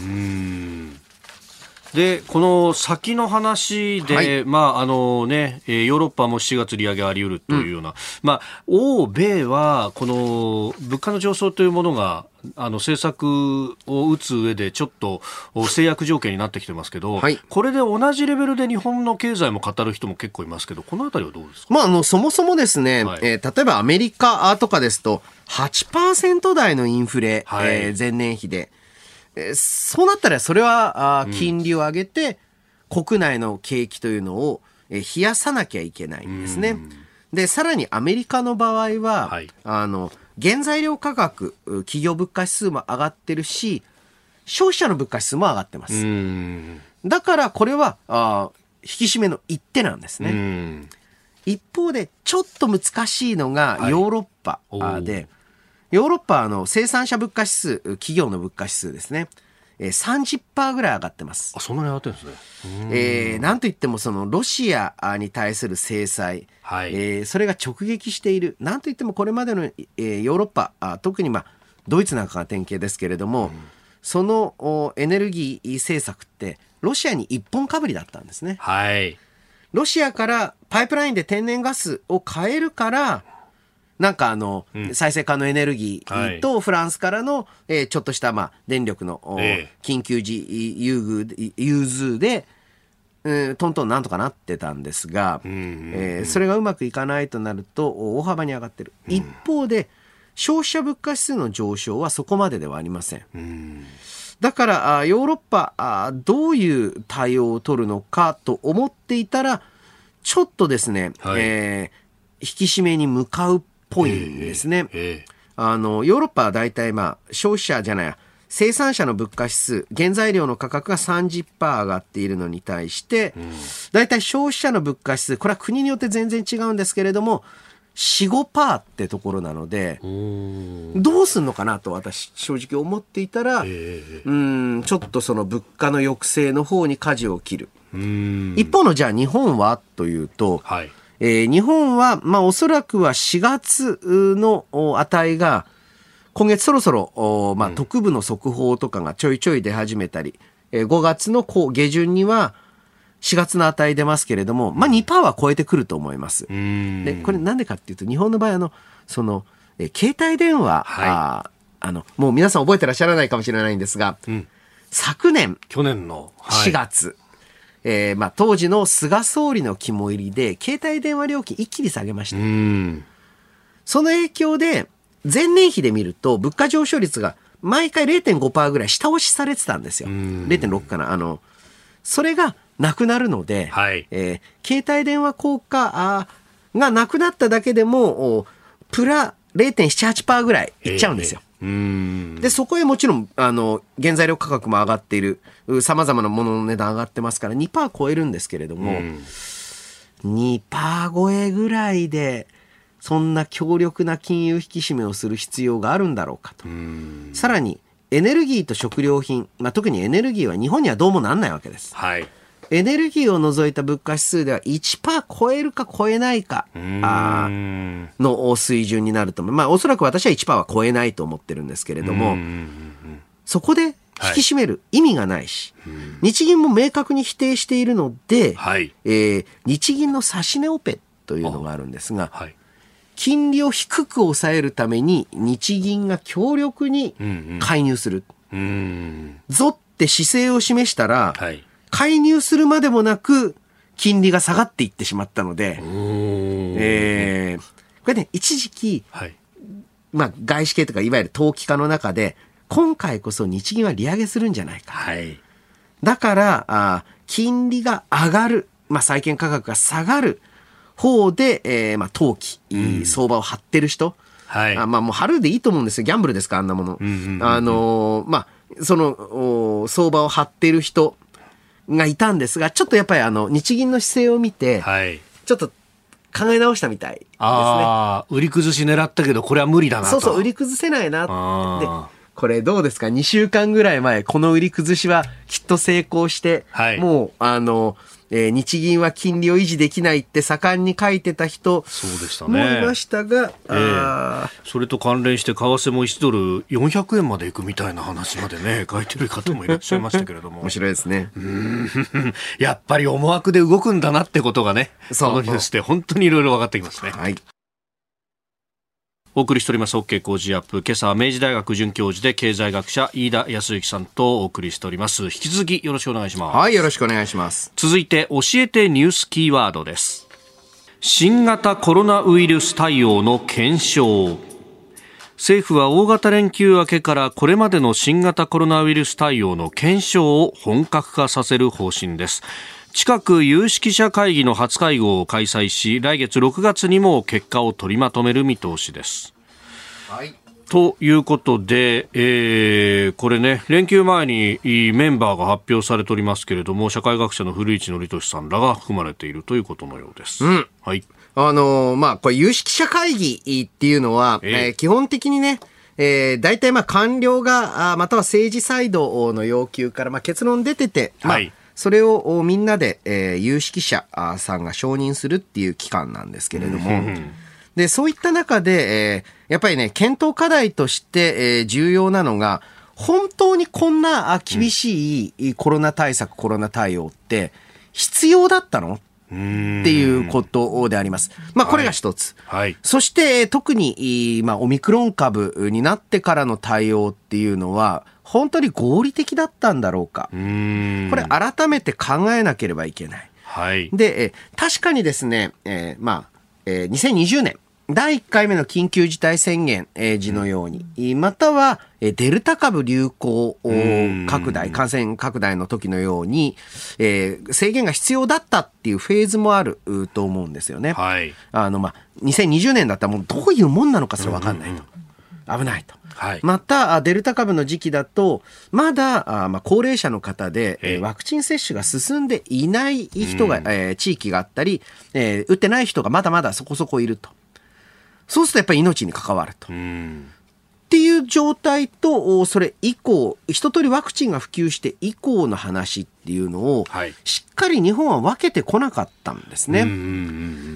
でこの先の話で、はい、まああのね、ヨーロッパも7月利上げあり得るというような、うん、まあ、欧米はこの物価の上昇というものがあの政策を打つ上でちょっと制約条件になってきてますけど、はい、これで同じレベルで日本の経済も語る人も結構いますけど、このあたりはどうですか、まあ、あのそもそもですね、はい、えー、例えばアメリカとかですと、8%台のインフレ、はい、えー、前年比で。えー、そうなったらそれはあ金利を上げて、国内の景気というのを、えー、冷やさなきゃいけないんですね。で、さらにアメリカの場合は、はい、あの、原材料価格、企業物価指数も上がってるし、消費者の物価指数も上がってます。だからこれはあ引き締めの一手なんですね。一方でちょっと難しいのがヨーロッパで、はいヨーロッパの生産者物価指数、企業の物価指数ですね。えー、30%ぐらい上がってます。あ、そんなに上がってるんですね。えー、なんといってもそのロシアに対する制裁、はい、えー、それが直撃している。なんといってもこれまでの、えー、ヨーロッパ、あ特にまあ、ドイツなんかが典型ですけれども、うん、そのエネルギー政策って、ロシアに一本かぶりだったんですね。はい。ロシアからパイプラインで天然ガスを買えるから、なんかあの、うん、再生可能エネルギーとフランスからの、えー、ちょっとしたまあ電力の、え緊急時優遇融通で、えー、トントンなんとかなってたんですが、えー、それがうまくいかないとなると大幅に上がってる。一方で消費者物価指数の上昇はそこまでではありません。だからヨーロッパどういう対応を取るのかと思っていたらちょっとですね、はい、えー、引き締めに向かうっぽいんですね。えー、あのヨーロッパは大体、まあ、消費者じゃないや。生産者の物価指数原材料の価格が30%上がっているのに対して、うん、大体消費者の物価指数これは国によって全然違うんですけれども4、5%ってところなので、どうすんのかなと私、正直思っていたら、うん、ちょっとその物価の抑制の方に舵を切る。一方のじゃあ日本はというと、はい、えー、日本は、まあおそらくは4月の値が、今月そろそろ、まあ特部の速報とかがちょいちょい出始めたり、えー、5月の下旬には、4月の値出ますけれども、まあ2%は超えてくると思います。で、これなんでかっていうと、日本の場合、あの、その、え携帯電話、はい、ああの、もう皆さん覚えてらっしゃらないかもしれないんですが、うん、昨年、去年の4月、はい、えー、まあ当時の菅総理の肝入りで、携帯電話料金一気に下げました。その影響で、前年比で見ると、物価上昇率が毎回0.5%ぐらい下押しされてたんですよ。0.6かな。あの、それがなくなるので、はい、えー、携帯電話効果がなくなっただけでも、プラ0.78%ぐらいいっちゃうんですよ。えー、で、そこへもちろん、あの、原材料価格も上がっている、様々なものの値段上がってますから2%超えるんですけれども、2%超えぐらいで、そんな強力な金融引き締めをする必要があるんだろうかと。さらに、エネルギーと食料品、まあ、特にエネルギーは日本にはどうもなんないわけです。はい。エネルギーを除いた物価指数では1%超えるか超えないか。あの水準になると思う。まあおそらく私は1%は超えないと思ってるんですけれども、そこで引き締める意味がないし、はい、日銀も明確に否定しているので、はい、えー、日銀の指値オペというのがあるんですが、はい、金利を低く抑えるために日銀が強力に介入する。ぞって姿勢を示したら、はい介入するまでもなく、金利が下がっていってしまったので、えー、これね、一時期、はい、まあ、外資系とか、いわゆる投機家の中で、今回こそ日銀は利上げするんじゃないか。はい、だから、あ金利が上がる、まあ、債券価格が下がる方で、えー、まあ、投機、うん、相場を張ってる人、はい、あまあ、もう張るでいいと思うんですよ。ギャンブルですか、あんなもの。あのー、まあ、その、相場を張ってる人、がいたんですが、ちょっとやっぱりあの、日銀の姿勢を見て、はい、ちょっと考え直したみたいですね。ああ、売り崩し狙ったけど、これは無理だなと。そうそう、売り崩せないなって。で、これどうですか ?2 週間ぐらい前、この売り崩しはきっと成功して、はい、もう、あの、えー、日銀は金利を維持できないって盛んに書いてた人そうでしたね。もいましたが、えー、それと関連して為替も1ドル400円までいくみたいな話までね (laughs) 書いてる方もいらっしゃいましたけれども。面白いですね。(laughs) やっぱり思惑で動くんだなってことがねそのニュースで本当にいろいろ分かってきますね。はいお送りしております OK 工事アップ。今朝は明治大学准教授で経済学者飯田康之さんとお送りしております。引き続きよろしくお願いします。はいよろしくお願いします。続いて教えてニュースキーワードです。新型コロナウイルス対応の検証。政府は大型連休明けからこれまでの新型コロナウイルス対応の検証を本格化させる方針です近く有識者会議の初会合を開催し来月6月にも結果を取りまとめる見通しです。はいということで、えー、これね、連休前にメンバーが発表されておりますけれども、社会学者の古市憲寿さんらが含まれているということのようです。うん。はい。あのー、まあ、これ有識者会議っていうのは、えー、えー、基本的にね、えー、大体まあ官僚が、あまたは政治サイドの要求からまあ結論出てて、まあ、はいそれをみんなで、えー、有識者さんが承認するっていう機関なんですけれども、で、そういった中で、えー、やっぱりね、検討課題として、えー、重要なのが、本当にこんな厳しいコロナ対策、コロナ対応って必要だったの？っていうことであります。まあ、これが一つ。はい。はい、そして、特に、まあ、オミクロン株になってからの対応っていうのは、本当に合理的だったんだろうか。これ、改めて考えなければいけない。はい、で、え確かにですね、えー、まあ、えー、2020年、第1回目の緊急事態宣言時のように、またはデルタ株流行拡大、感染拡大の時のように、えー、制限が必要だったっていうフェーズもあると思うんですよね。はい、あの、まあ、2020年だったらもうどういうもんなのかすらわかんないと。危ないと。はい、また、デルタ株の時期だと、まだ、あまあ、高齢者の方で、えー、ワクチン接種が進んでいない人が、えー、地域があったり、えー、打ってない人がまだまだそこそこいると。そうするとやっぱり命に関わると。っていう状態と、それ以降、一通りワクチンが普及して以降の話っていうのを、しっかり日本は分けてこなかったんですね。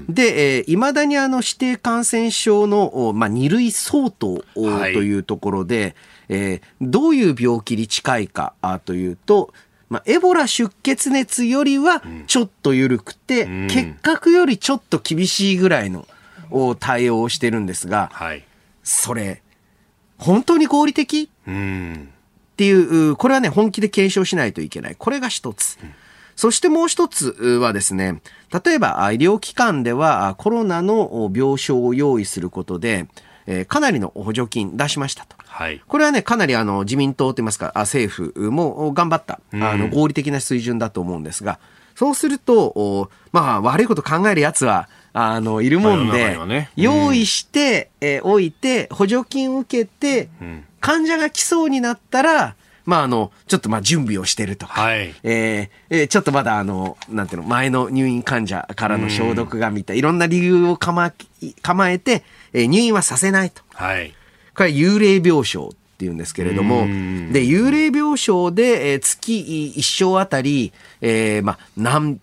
で、えー、未だにあの指定感染症の、まあ、二類相当というところで、はい、えー、どういう病気に近いかというと、まあ、エボラ出血熱よりはちょっと緩くて、うん、結核よりちょっと厳しいぐらいのを対応してるんですが、はい、それ、本当に合理的？っていう、これはね、本気で検証しないといけない。これが一つ。うん、そしてもう一つはですね、例えば医療機関ではコロナの病床を用意することで、えー、かなりの補助金出しましたと。はい、これはね、かなりあの自民党といいますか、政府も頑張った、あの合理的な水準だと思うんですが、そうすると、まあ悪いこと考えるやつは、あの、いるもんで、ねうん、用意して、えー、おいて、補助金受けて、うん、患者が来そうになったら、まあ、あの、ちょっとまあ準備をしてるとか、はい、えー、ちょっとまだあの、なんていうの、前の入院患者からの消毒がみたい、いろんな理由を構構えて、えー、入院はさせないと。はい。これは幽霊病床っていうんですけれども、で、幽霊病床で、えー、月1床あたり、えー、ま、何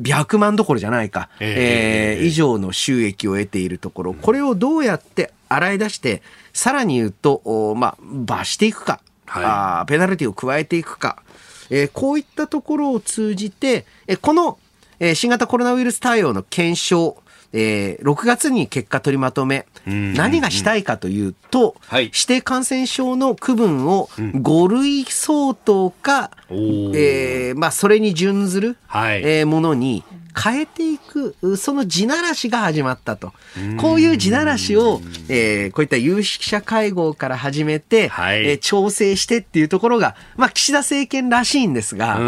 百万どころじゃないか、えー、えー、以上の収益を得ているところ、これをどうやって洗い出して、さらに言うと、おまあ、罰していくか、はい、あペナルティを加えていくか、えー、こういったところを通じて、えー、この、えー、新型コロナウイルス対応の検証、えー、6月に結果取りまとめ、何がしたいかというと、はい、指定感染症の区分を5類相当か、うん、えー、まあ、それに準ずる、はい、えー、ものに変えていく、その地ならしが始まったと。こういう地ならしを、えー、こういった有識者会合から始めて、はい、えー、調整してっていうところが、まあ、岸田政権らしいんですが、あ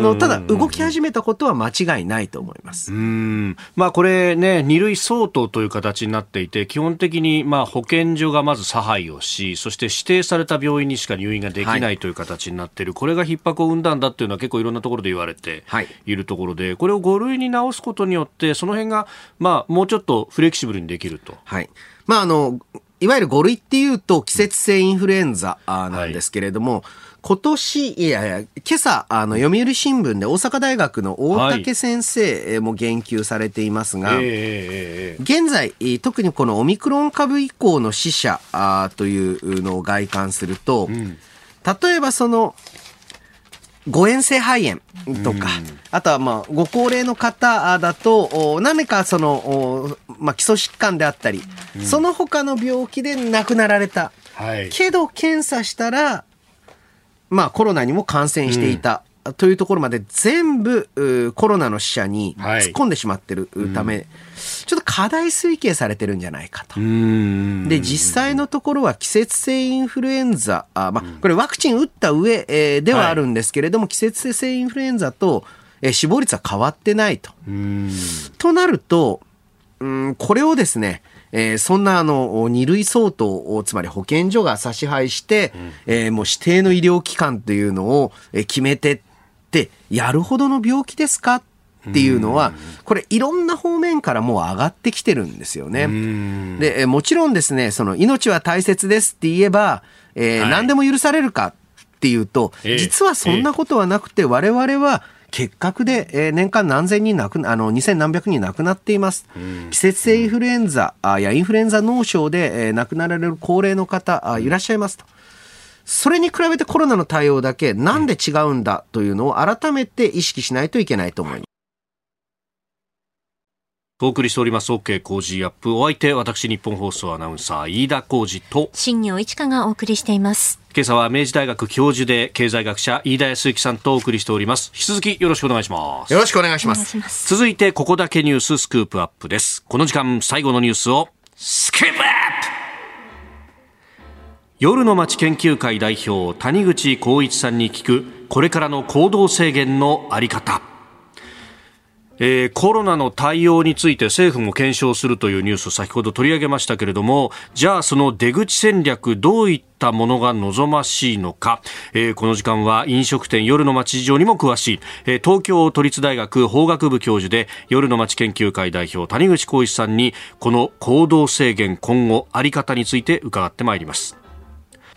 の、ただ動き始めたことは間違いないと思います。うん。まあ、これね、二類相当という形になっていて、基本的に、まあ、保健所がまず差配をし、そして指定された病院にしか入院ができないという形になっている、はい、これが逼迫を生んだんだっていうのは結構いろんなところで言われてい。るところで、これを5類にに直すことによって、その辺が、まあ、もうちょっとフレキシブルにできると。はい。まあ、あの、いわゆる5類っていうと季節性インフルエンザなんですけれども、はい、今年、いやいや、今朝、あの、読売新聞で大阪大学の大竹先生も言及されていますが、はいえー、現在、特にこのオミクロン株以降の死者というのを外観すると、うん、例えばその、誤嚥性肺炎とか、あとはまあご高齢の方だと何かその、まあ、基礎疾患であったり、その他の病気で亡くなられた、はい、けど検査したら、まあ、コロナにも感染していた。というところまで全部コロナの死者に突っ込んでしまってるため、はいちょっと課題推計されてるんじゃないかと。で、実際のところは季節性インフルエンザ、あまあ、これワクチン打った上、えー、ではあるんですけれども、はい、季節性インフルエンザと、えー、死亡率は変わってないと。となると、うん、これをですね、えー、そんなあの二類相当をつまり保健所が差し配して、うん、えー、もう指定の医療機関というのを決めてってやるほどの病気ですか？っていうのは、これいろんな方面からもう上がってきてるんですよね。で、もちろんですね、その命は大切ですって言えば、えー、はい、何でも許されるか？っていうと、実はそんなことはなくて、我々は結核で、えー、年間何千人亡く、あの、二千何百人亡くなっています。季節性インフルエンザやインフルエンザ脳症で、えー、亡くなられる高齢の方あいらっしゃいますと。それに比べてコロナの対応だけなんで違うんだというのを改めて意識しないといけないと思います。お送りしております。OK 工事アップ。お相手私日本放送アナウンサー飯田浩二と新業一華がお送りしています。今朝は明治大学教授で経済学者飯田康之さんとお送りしております。引き続きよろしくお願いします。よろしくお願いします。続いてここだけニューススクープアップです。この時間最後のニュースをスクープアップ夜の街研究会代表谷口光一さんに聞くこれからの行動制限のあり方。えー、コロナの対応について政府も検証するというニュースを先ほど取り上げましたけれどもじゃあその出口戦略どういったものが望ましいのか、えー、この時間は飲食店夜の街事情にも詳しい、えー、東京都立大学法学部教授で夜の街研究会代表谷口浩一さんにこの行動制限今後あり方について伺ってまいります。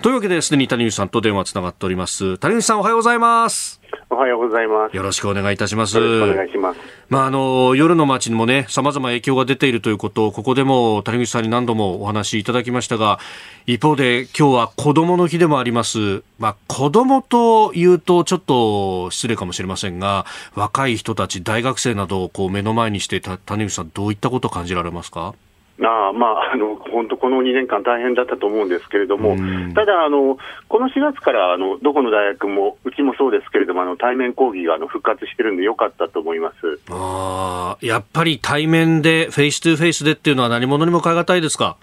というわけですでに谷口さんと電話つながっております谷口さんおはようございますおはようございます。よろしくお願いいたします。よろしくお願いします。まあ、あの、夜の街にもね、様々影響が出ているということを、ここでも谷口さんに何度もお話しいただきましたが、一方で今日は子供の日でもあります。まあ、子供と言うとちょっと失礼かもしれませんが、若い人たち、大学生などをこう目の前にして、谷口さんどういったことを感じられますか？あまあ、あの本当、この2年間大変だったと思うんですけれども、ただあの、この4月からあのどこの大学も、うちもそうですけれども、あの対面講義があの復活してるんで、よかったと思います。あやっぱり対面で、フェイス2フェイスでっていうのは、何者にも代え難いですか？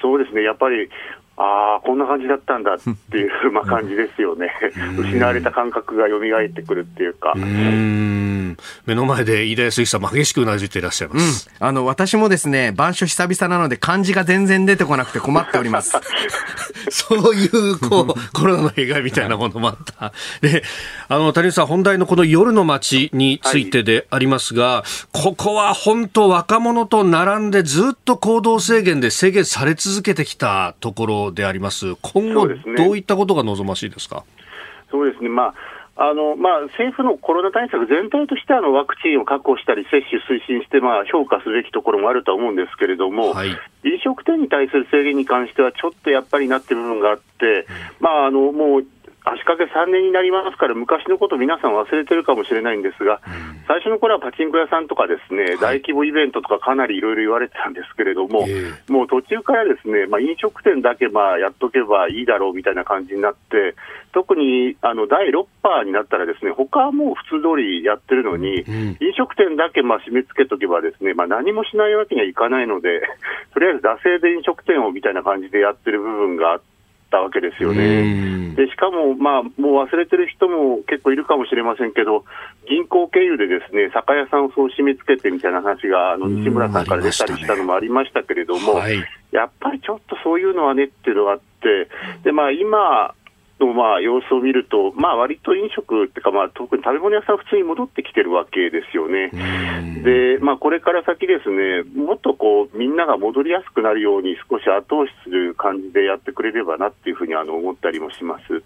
そうですね、やっぱりああ、こんな感じだったんだっていう、(laughs) まあ、感じですよね、失われた感覚が蘇ってくるっていうか。うん目の前で飯田康之さん、激しくうなずいていらっしゃいます、うん、あの私もですね、板書久々なので、漢字が全然出てこなくて困っております。(laughs) そういうこうコロナの弊害みたいなものもあった。であの谷口さん、本題のこの夜の街についてでありますが、はい、ここは本当、若者と並んでずっと行動制限で制限され続けてきたところであります。今後、どういったことが望ましいですか？そうですね、まああのまあ、政府のコロナ対策全体としてあのワクチンを確保したり、接種推進して、まあ、評価すべきところもあるとは思うんですけれども、はい、飲食店に対する制限に関しては、ちょっとやっぱりなってる部分があって、まあ、あのもう足掛け3年になりますから、昔のこと皆さん忘れてるかもしれないんですが、うん、最初の頃はパチンコ屋さんとかですね、はい、大規模イベントとかかなりいろいろ言われてたんですけれども、えー、もう途中からですね、まあ、飲食店だけまあやっとけばいいだろうみたいな感じになって、特にあの第6波になったらですね、他はもう普通通りやってるのに、うん、飲食店だけまあ締め付けとけばですね、まあ、何もしないわけにはいかないので、(laughs) とりあえず惰性で飲食店をみたいな感じでやってる部分があって、たわけですよね。でしかも、まあ、もう忘れてる人も結構いるかもしれませんけど、銀行経由でですね酒屋さんをそう締め付けてみたいな話があの西村さんから出たりしたのもありましたけれども、ねはい、やっぱりちょっとそういうのはねっていうのがあって、でまあ、今、のまあ様子を見ると、まあ割と飲食っていうか、まあ特に食べ物屋さん、普通に戻ってきてるわけですよね。で、まあこれから先ですね、もっとこう、みんなが戻りやすくなるように少し後押しする感じでやってくれればなっていうふうにあの思ったりもします。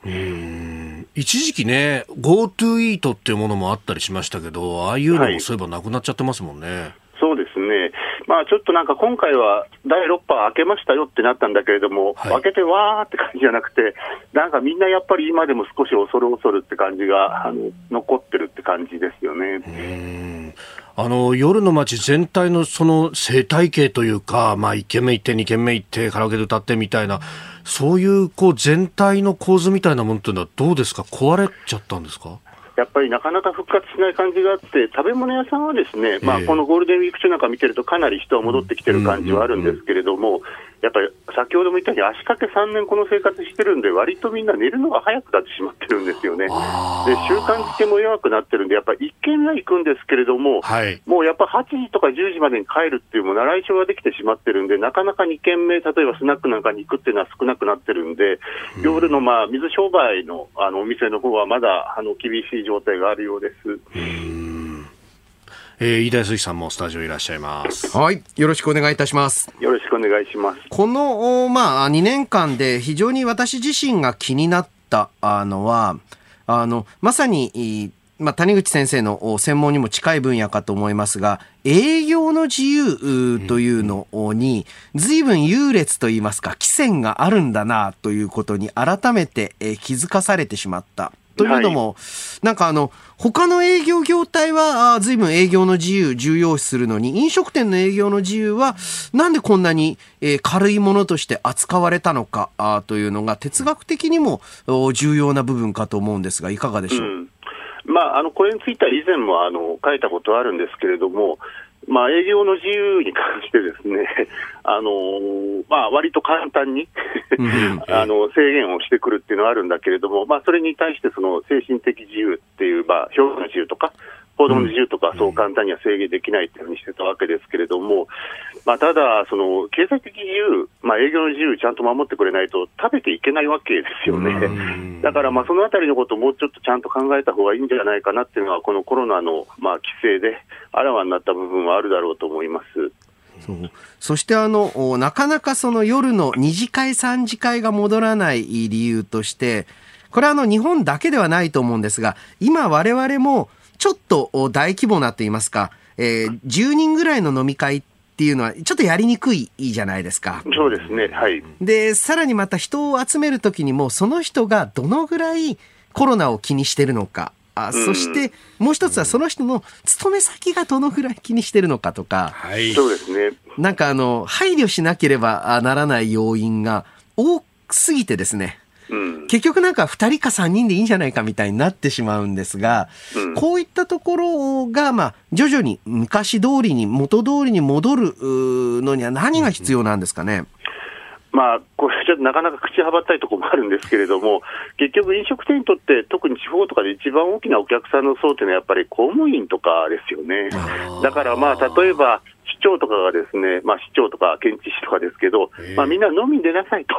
一時期ね、GoTo イートっていうものもあったりしましたけど、ああいうのもそういえばなくなっちゃってますもんね。はいそうですね、まあ、ちょっとなんか今回は第6波開けましたよってなったんだけれども、はい、開けてわーって感じじゃなくて、なんかみんなやっぱり今でも少し恐る恐るって感じがあの残ってるって感じですよね。あの夜の街全体のその生態系というか、まあ、1軒目行って、2軒目行って、カラオケで歌ってみたいな、そういうこう全体の構図みたいなものというのは、どうですか、壊れちゃったんですか？やっぱりなかなか復活しない感じがあって、食べ物屋さんはですね、まあ、このゴールデンウィーク中なんか見てると、かなり人は戻ってきてる感じはあるんですけれども、やっぱり先ほども言ったように、足掛け3年この生活してるんで、割とみんな寝るのが早くなってしまってるんですよね。で、習慣づけも弱くなってるんで、やっぱり1軒目は行くんですけれども、はい、もうやっぱ8時とか10時までに帰るっていう、もう習い性ができてしまってるんで、なかなか2軒目、例えばスナックなんかに行くっていうのは少なくなってるんで、うん、夜のまあ水商売のあのお店の方はまだあの厳しい状態があるようです。えー、飯田康さんもスタジオいらっしゃいます。はい。よろしくお願いいたします。よろしくお願いします。この、まあ、2年間で非常に私自身が気になったのは、あの、まさに、まあ、谷口先生の専門にも近い分野かと思いますが、営業の自由というのに、随分優劣といいますか、規制があるんだなということに改めて気づかされてしまった。というのも、はい、なんかあの、他の営業業態は、随分営業の自由重要視するのに、飲食店の営業の自由は、なんでこんなに、えー、軽いものとして扱われたのかあというのが、哲学的にも重要な部分かと思うんですが、いかがでしょう、うん。まあ、あのこれについては以前もあの書いたことあるんですけれども、まあ、営業の自由に関してですね、(laughs) あのまあ、割と簡単に (laughs) あの制限をしてくるっていうのはあるんだけれども、まあ、それに対してその精神的自由っていう、まあ、表現の自由とか、報道の自由とか、そう簡単には制限できないというふうにしてたわけですけれども、まあ、ただ、その経済的自由、まあ、営業の自由ちゃんと守ってくれないと食べていけないわけですよね。(laughs) だから、まあ、そのあたりのことをもうちょっとちゃんと考えた方がいいんじゃないかなっていうのは、このコロナの、まあ、規制であらわになった部分はあるだろうと思います。そうそしてあの、なかなかその夜の2次会、3次会が戻らない理由として、これはあの日本だけではないと思うんですが、今我々もちょっと大規模なと言いますか、えー、10人ぐらいの飲み会っていうのはちょっとやりにくいじゃないですか。そうですね。はい。で、さらにまた人を集めるときにも、その人がどのぐらいコロナを気にしてるのか。あそしてもう一つはその人の勤め先がどのぐらい気にしてるのかとか、はい、そうですねなんかあの配慮しなければならない要因が多すぎてですね結局なんか2人か3人でいいんじゃないかみたいになってしまうんですが、うん、こういったところが、まあ、徐々に昔通りに、元通りに戻るのには何が必要なんですかね。まあ、これちょっとなかなか口はばったいところもあるんですけれども、結局、飲食店にとって、特に地方とかで一番大きなお客さんの層というのは、やっぱり公務員とかですよね。だからまあ、例えば、市長とかがですね、まあ、市長とか県知事とかですけど、まあ、みんな飲みに出なさいと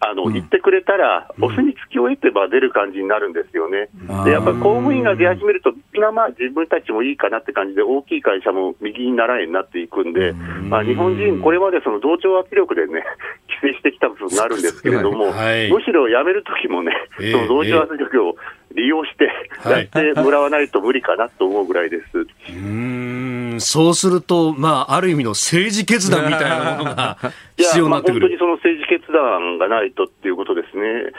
あの、うん、言ってくれたら、お墨付きを得てば出る感じになるんですよね。でやっぱり公務員が出始めると、みんなまあ自分たちもいいかなって感じで、大きい会社も右に習いになっていくんで、まあ、日本人、これまでその同調圧力でね、規制してきた部分があるんですけれども、はい、むしろ辞めるときもね、その同調圧力を利用してやってもらわないと無理かなと思うぐらいです。うんそうすると、まあ、ある意味の政治決断みたいなものが (laughs) 必要になってくる。本当にその政治決断がないとっていうことですね。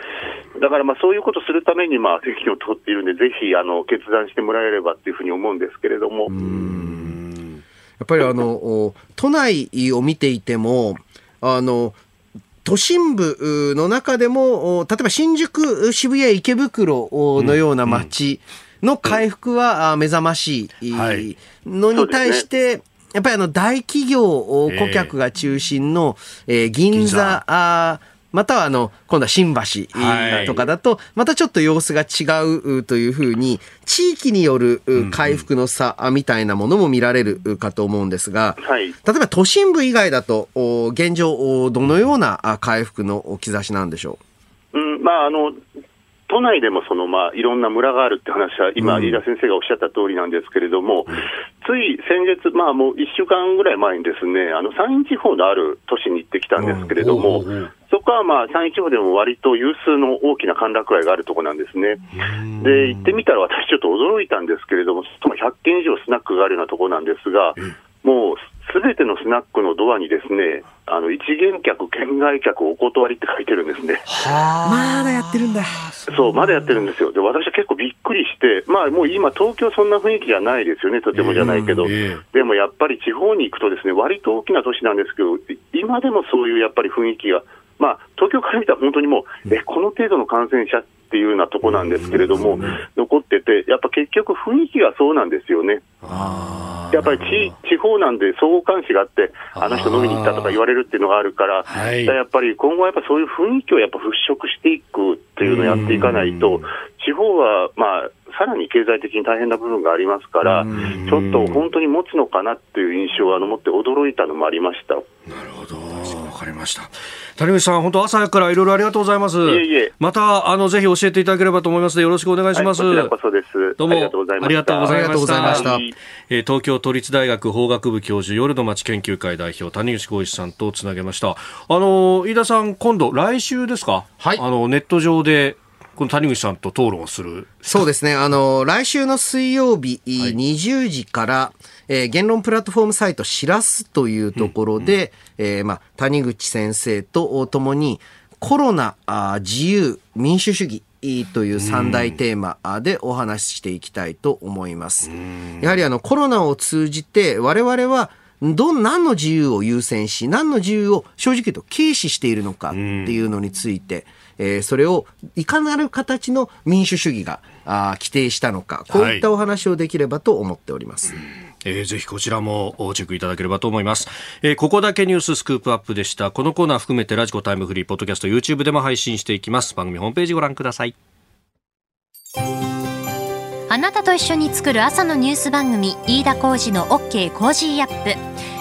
だからまあそういうことするために、まあ、責任を取っているんで、ぜひあの決断してもらえればっていうふうに思うんですけれども。やっぱりあの都内を見ていても、あの都心部の中でも、例えば新宿、渋谷、池袋のような街の回復は目覚ましいのに対して、やっぱりあの大企業顧客が中心の、え銀座、またはあの、今度は新橋とかだと、またちょっと様子が違うというふうに、地域による回復の差みたいなものも見られるかと思うんですが、例えば都心部以外だと、現状、どのような回復の兆しなんでしょう？うん、まあ、あの、都内でもその、まあ、いろんな村があるって話は、今、飯田先生がおっしゃった通りなんですけれども、つい先月、まあ、もう1週間ぐらい前にですね、あの山陰地方のある都市に行ってきたんですけれども、そこはまあ山陰地方でも割と有数の大きな歓楽街があるところなんですね。で、行ってみたら私ちょっと驚いたんですけれども、その100軒以上スナックがあるようなところなんですが、もうすべてのスナックのドアにですね、あの一元客、県外客お断りって書いてるんですね。まだやってるんだ。そう、まだやってるんですよ。で、私は結構びっくりして、まあもう今、東京そんな雰囲気じゃないですよね、とてもじゃないけど。でもやっぱり地方に行くとですね、割と大きな都市なんですけど、今でもそういうやっぱり雰囲気が、まあ東京から見たら本当にもう、え、この程度の感染者っていうようなとこなんですけれども、残ってて、やっぱ結局雰囲気がそうなんですよね。やっぱり地地方なんで相互監視があって、あの人飲みに行ったとか言われるっていうのがあるから、はい、やっぱり今後はやっぱそういう雰囲気をやっぱ払拭していくっていうのをやっていかないと、地方はまあ、さらに経済的に大変な部分がありますから、ちょっと本当に持つのかなっていう印象を持って驚いたのもありました。なるほど、わかりました。谷口さん、本当朝からいろいろありがとうございます。いえいえまた、あの、ぜひ教えていただければと思いますので、よろしくお願いします。はい、こちらこそです。どうも、ありがとうございました。えー、東京都立大学法学部教授、夜の町研究会代表、谷口浩一さんとつなげました。あの、飯田さん、今度、来週ですか？はい。あの、ネット上で、この谷口さんと討論をする。そうですね、あの来週の水曜日、はい、20時から、えー、言論プラットフォームサイト、しらすというところで、うんうん、えー、まあ、谷口先生とともに、コロナ、あ自由、民主主義、という三大テーマでお話ししていきたいと思います。やはりあのコロナを通じて我々はど、何の自由を優先し、何の自由を正直言うと軽視しているのかっていうのについて、えー、それをいかなる形の民主主義があ規定したのか、こういったお話をできればと思っております。はいえー、ぜひこちらもチェックいただければと思います、えー、ここだけニューススクープアップでした。このコーナー含めてラジコタイムフリーポッドキャスト YouTube でも配信していきます。番組ホームページご覧ください。あなたと一緒に作る朝のニュース番組飯田浩二の OK コージーアップ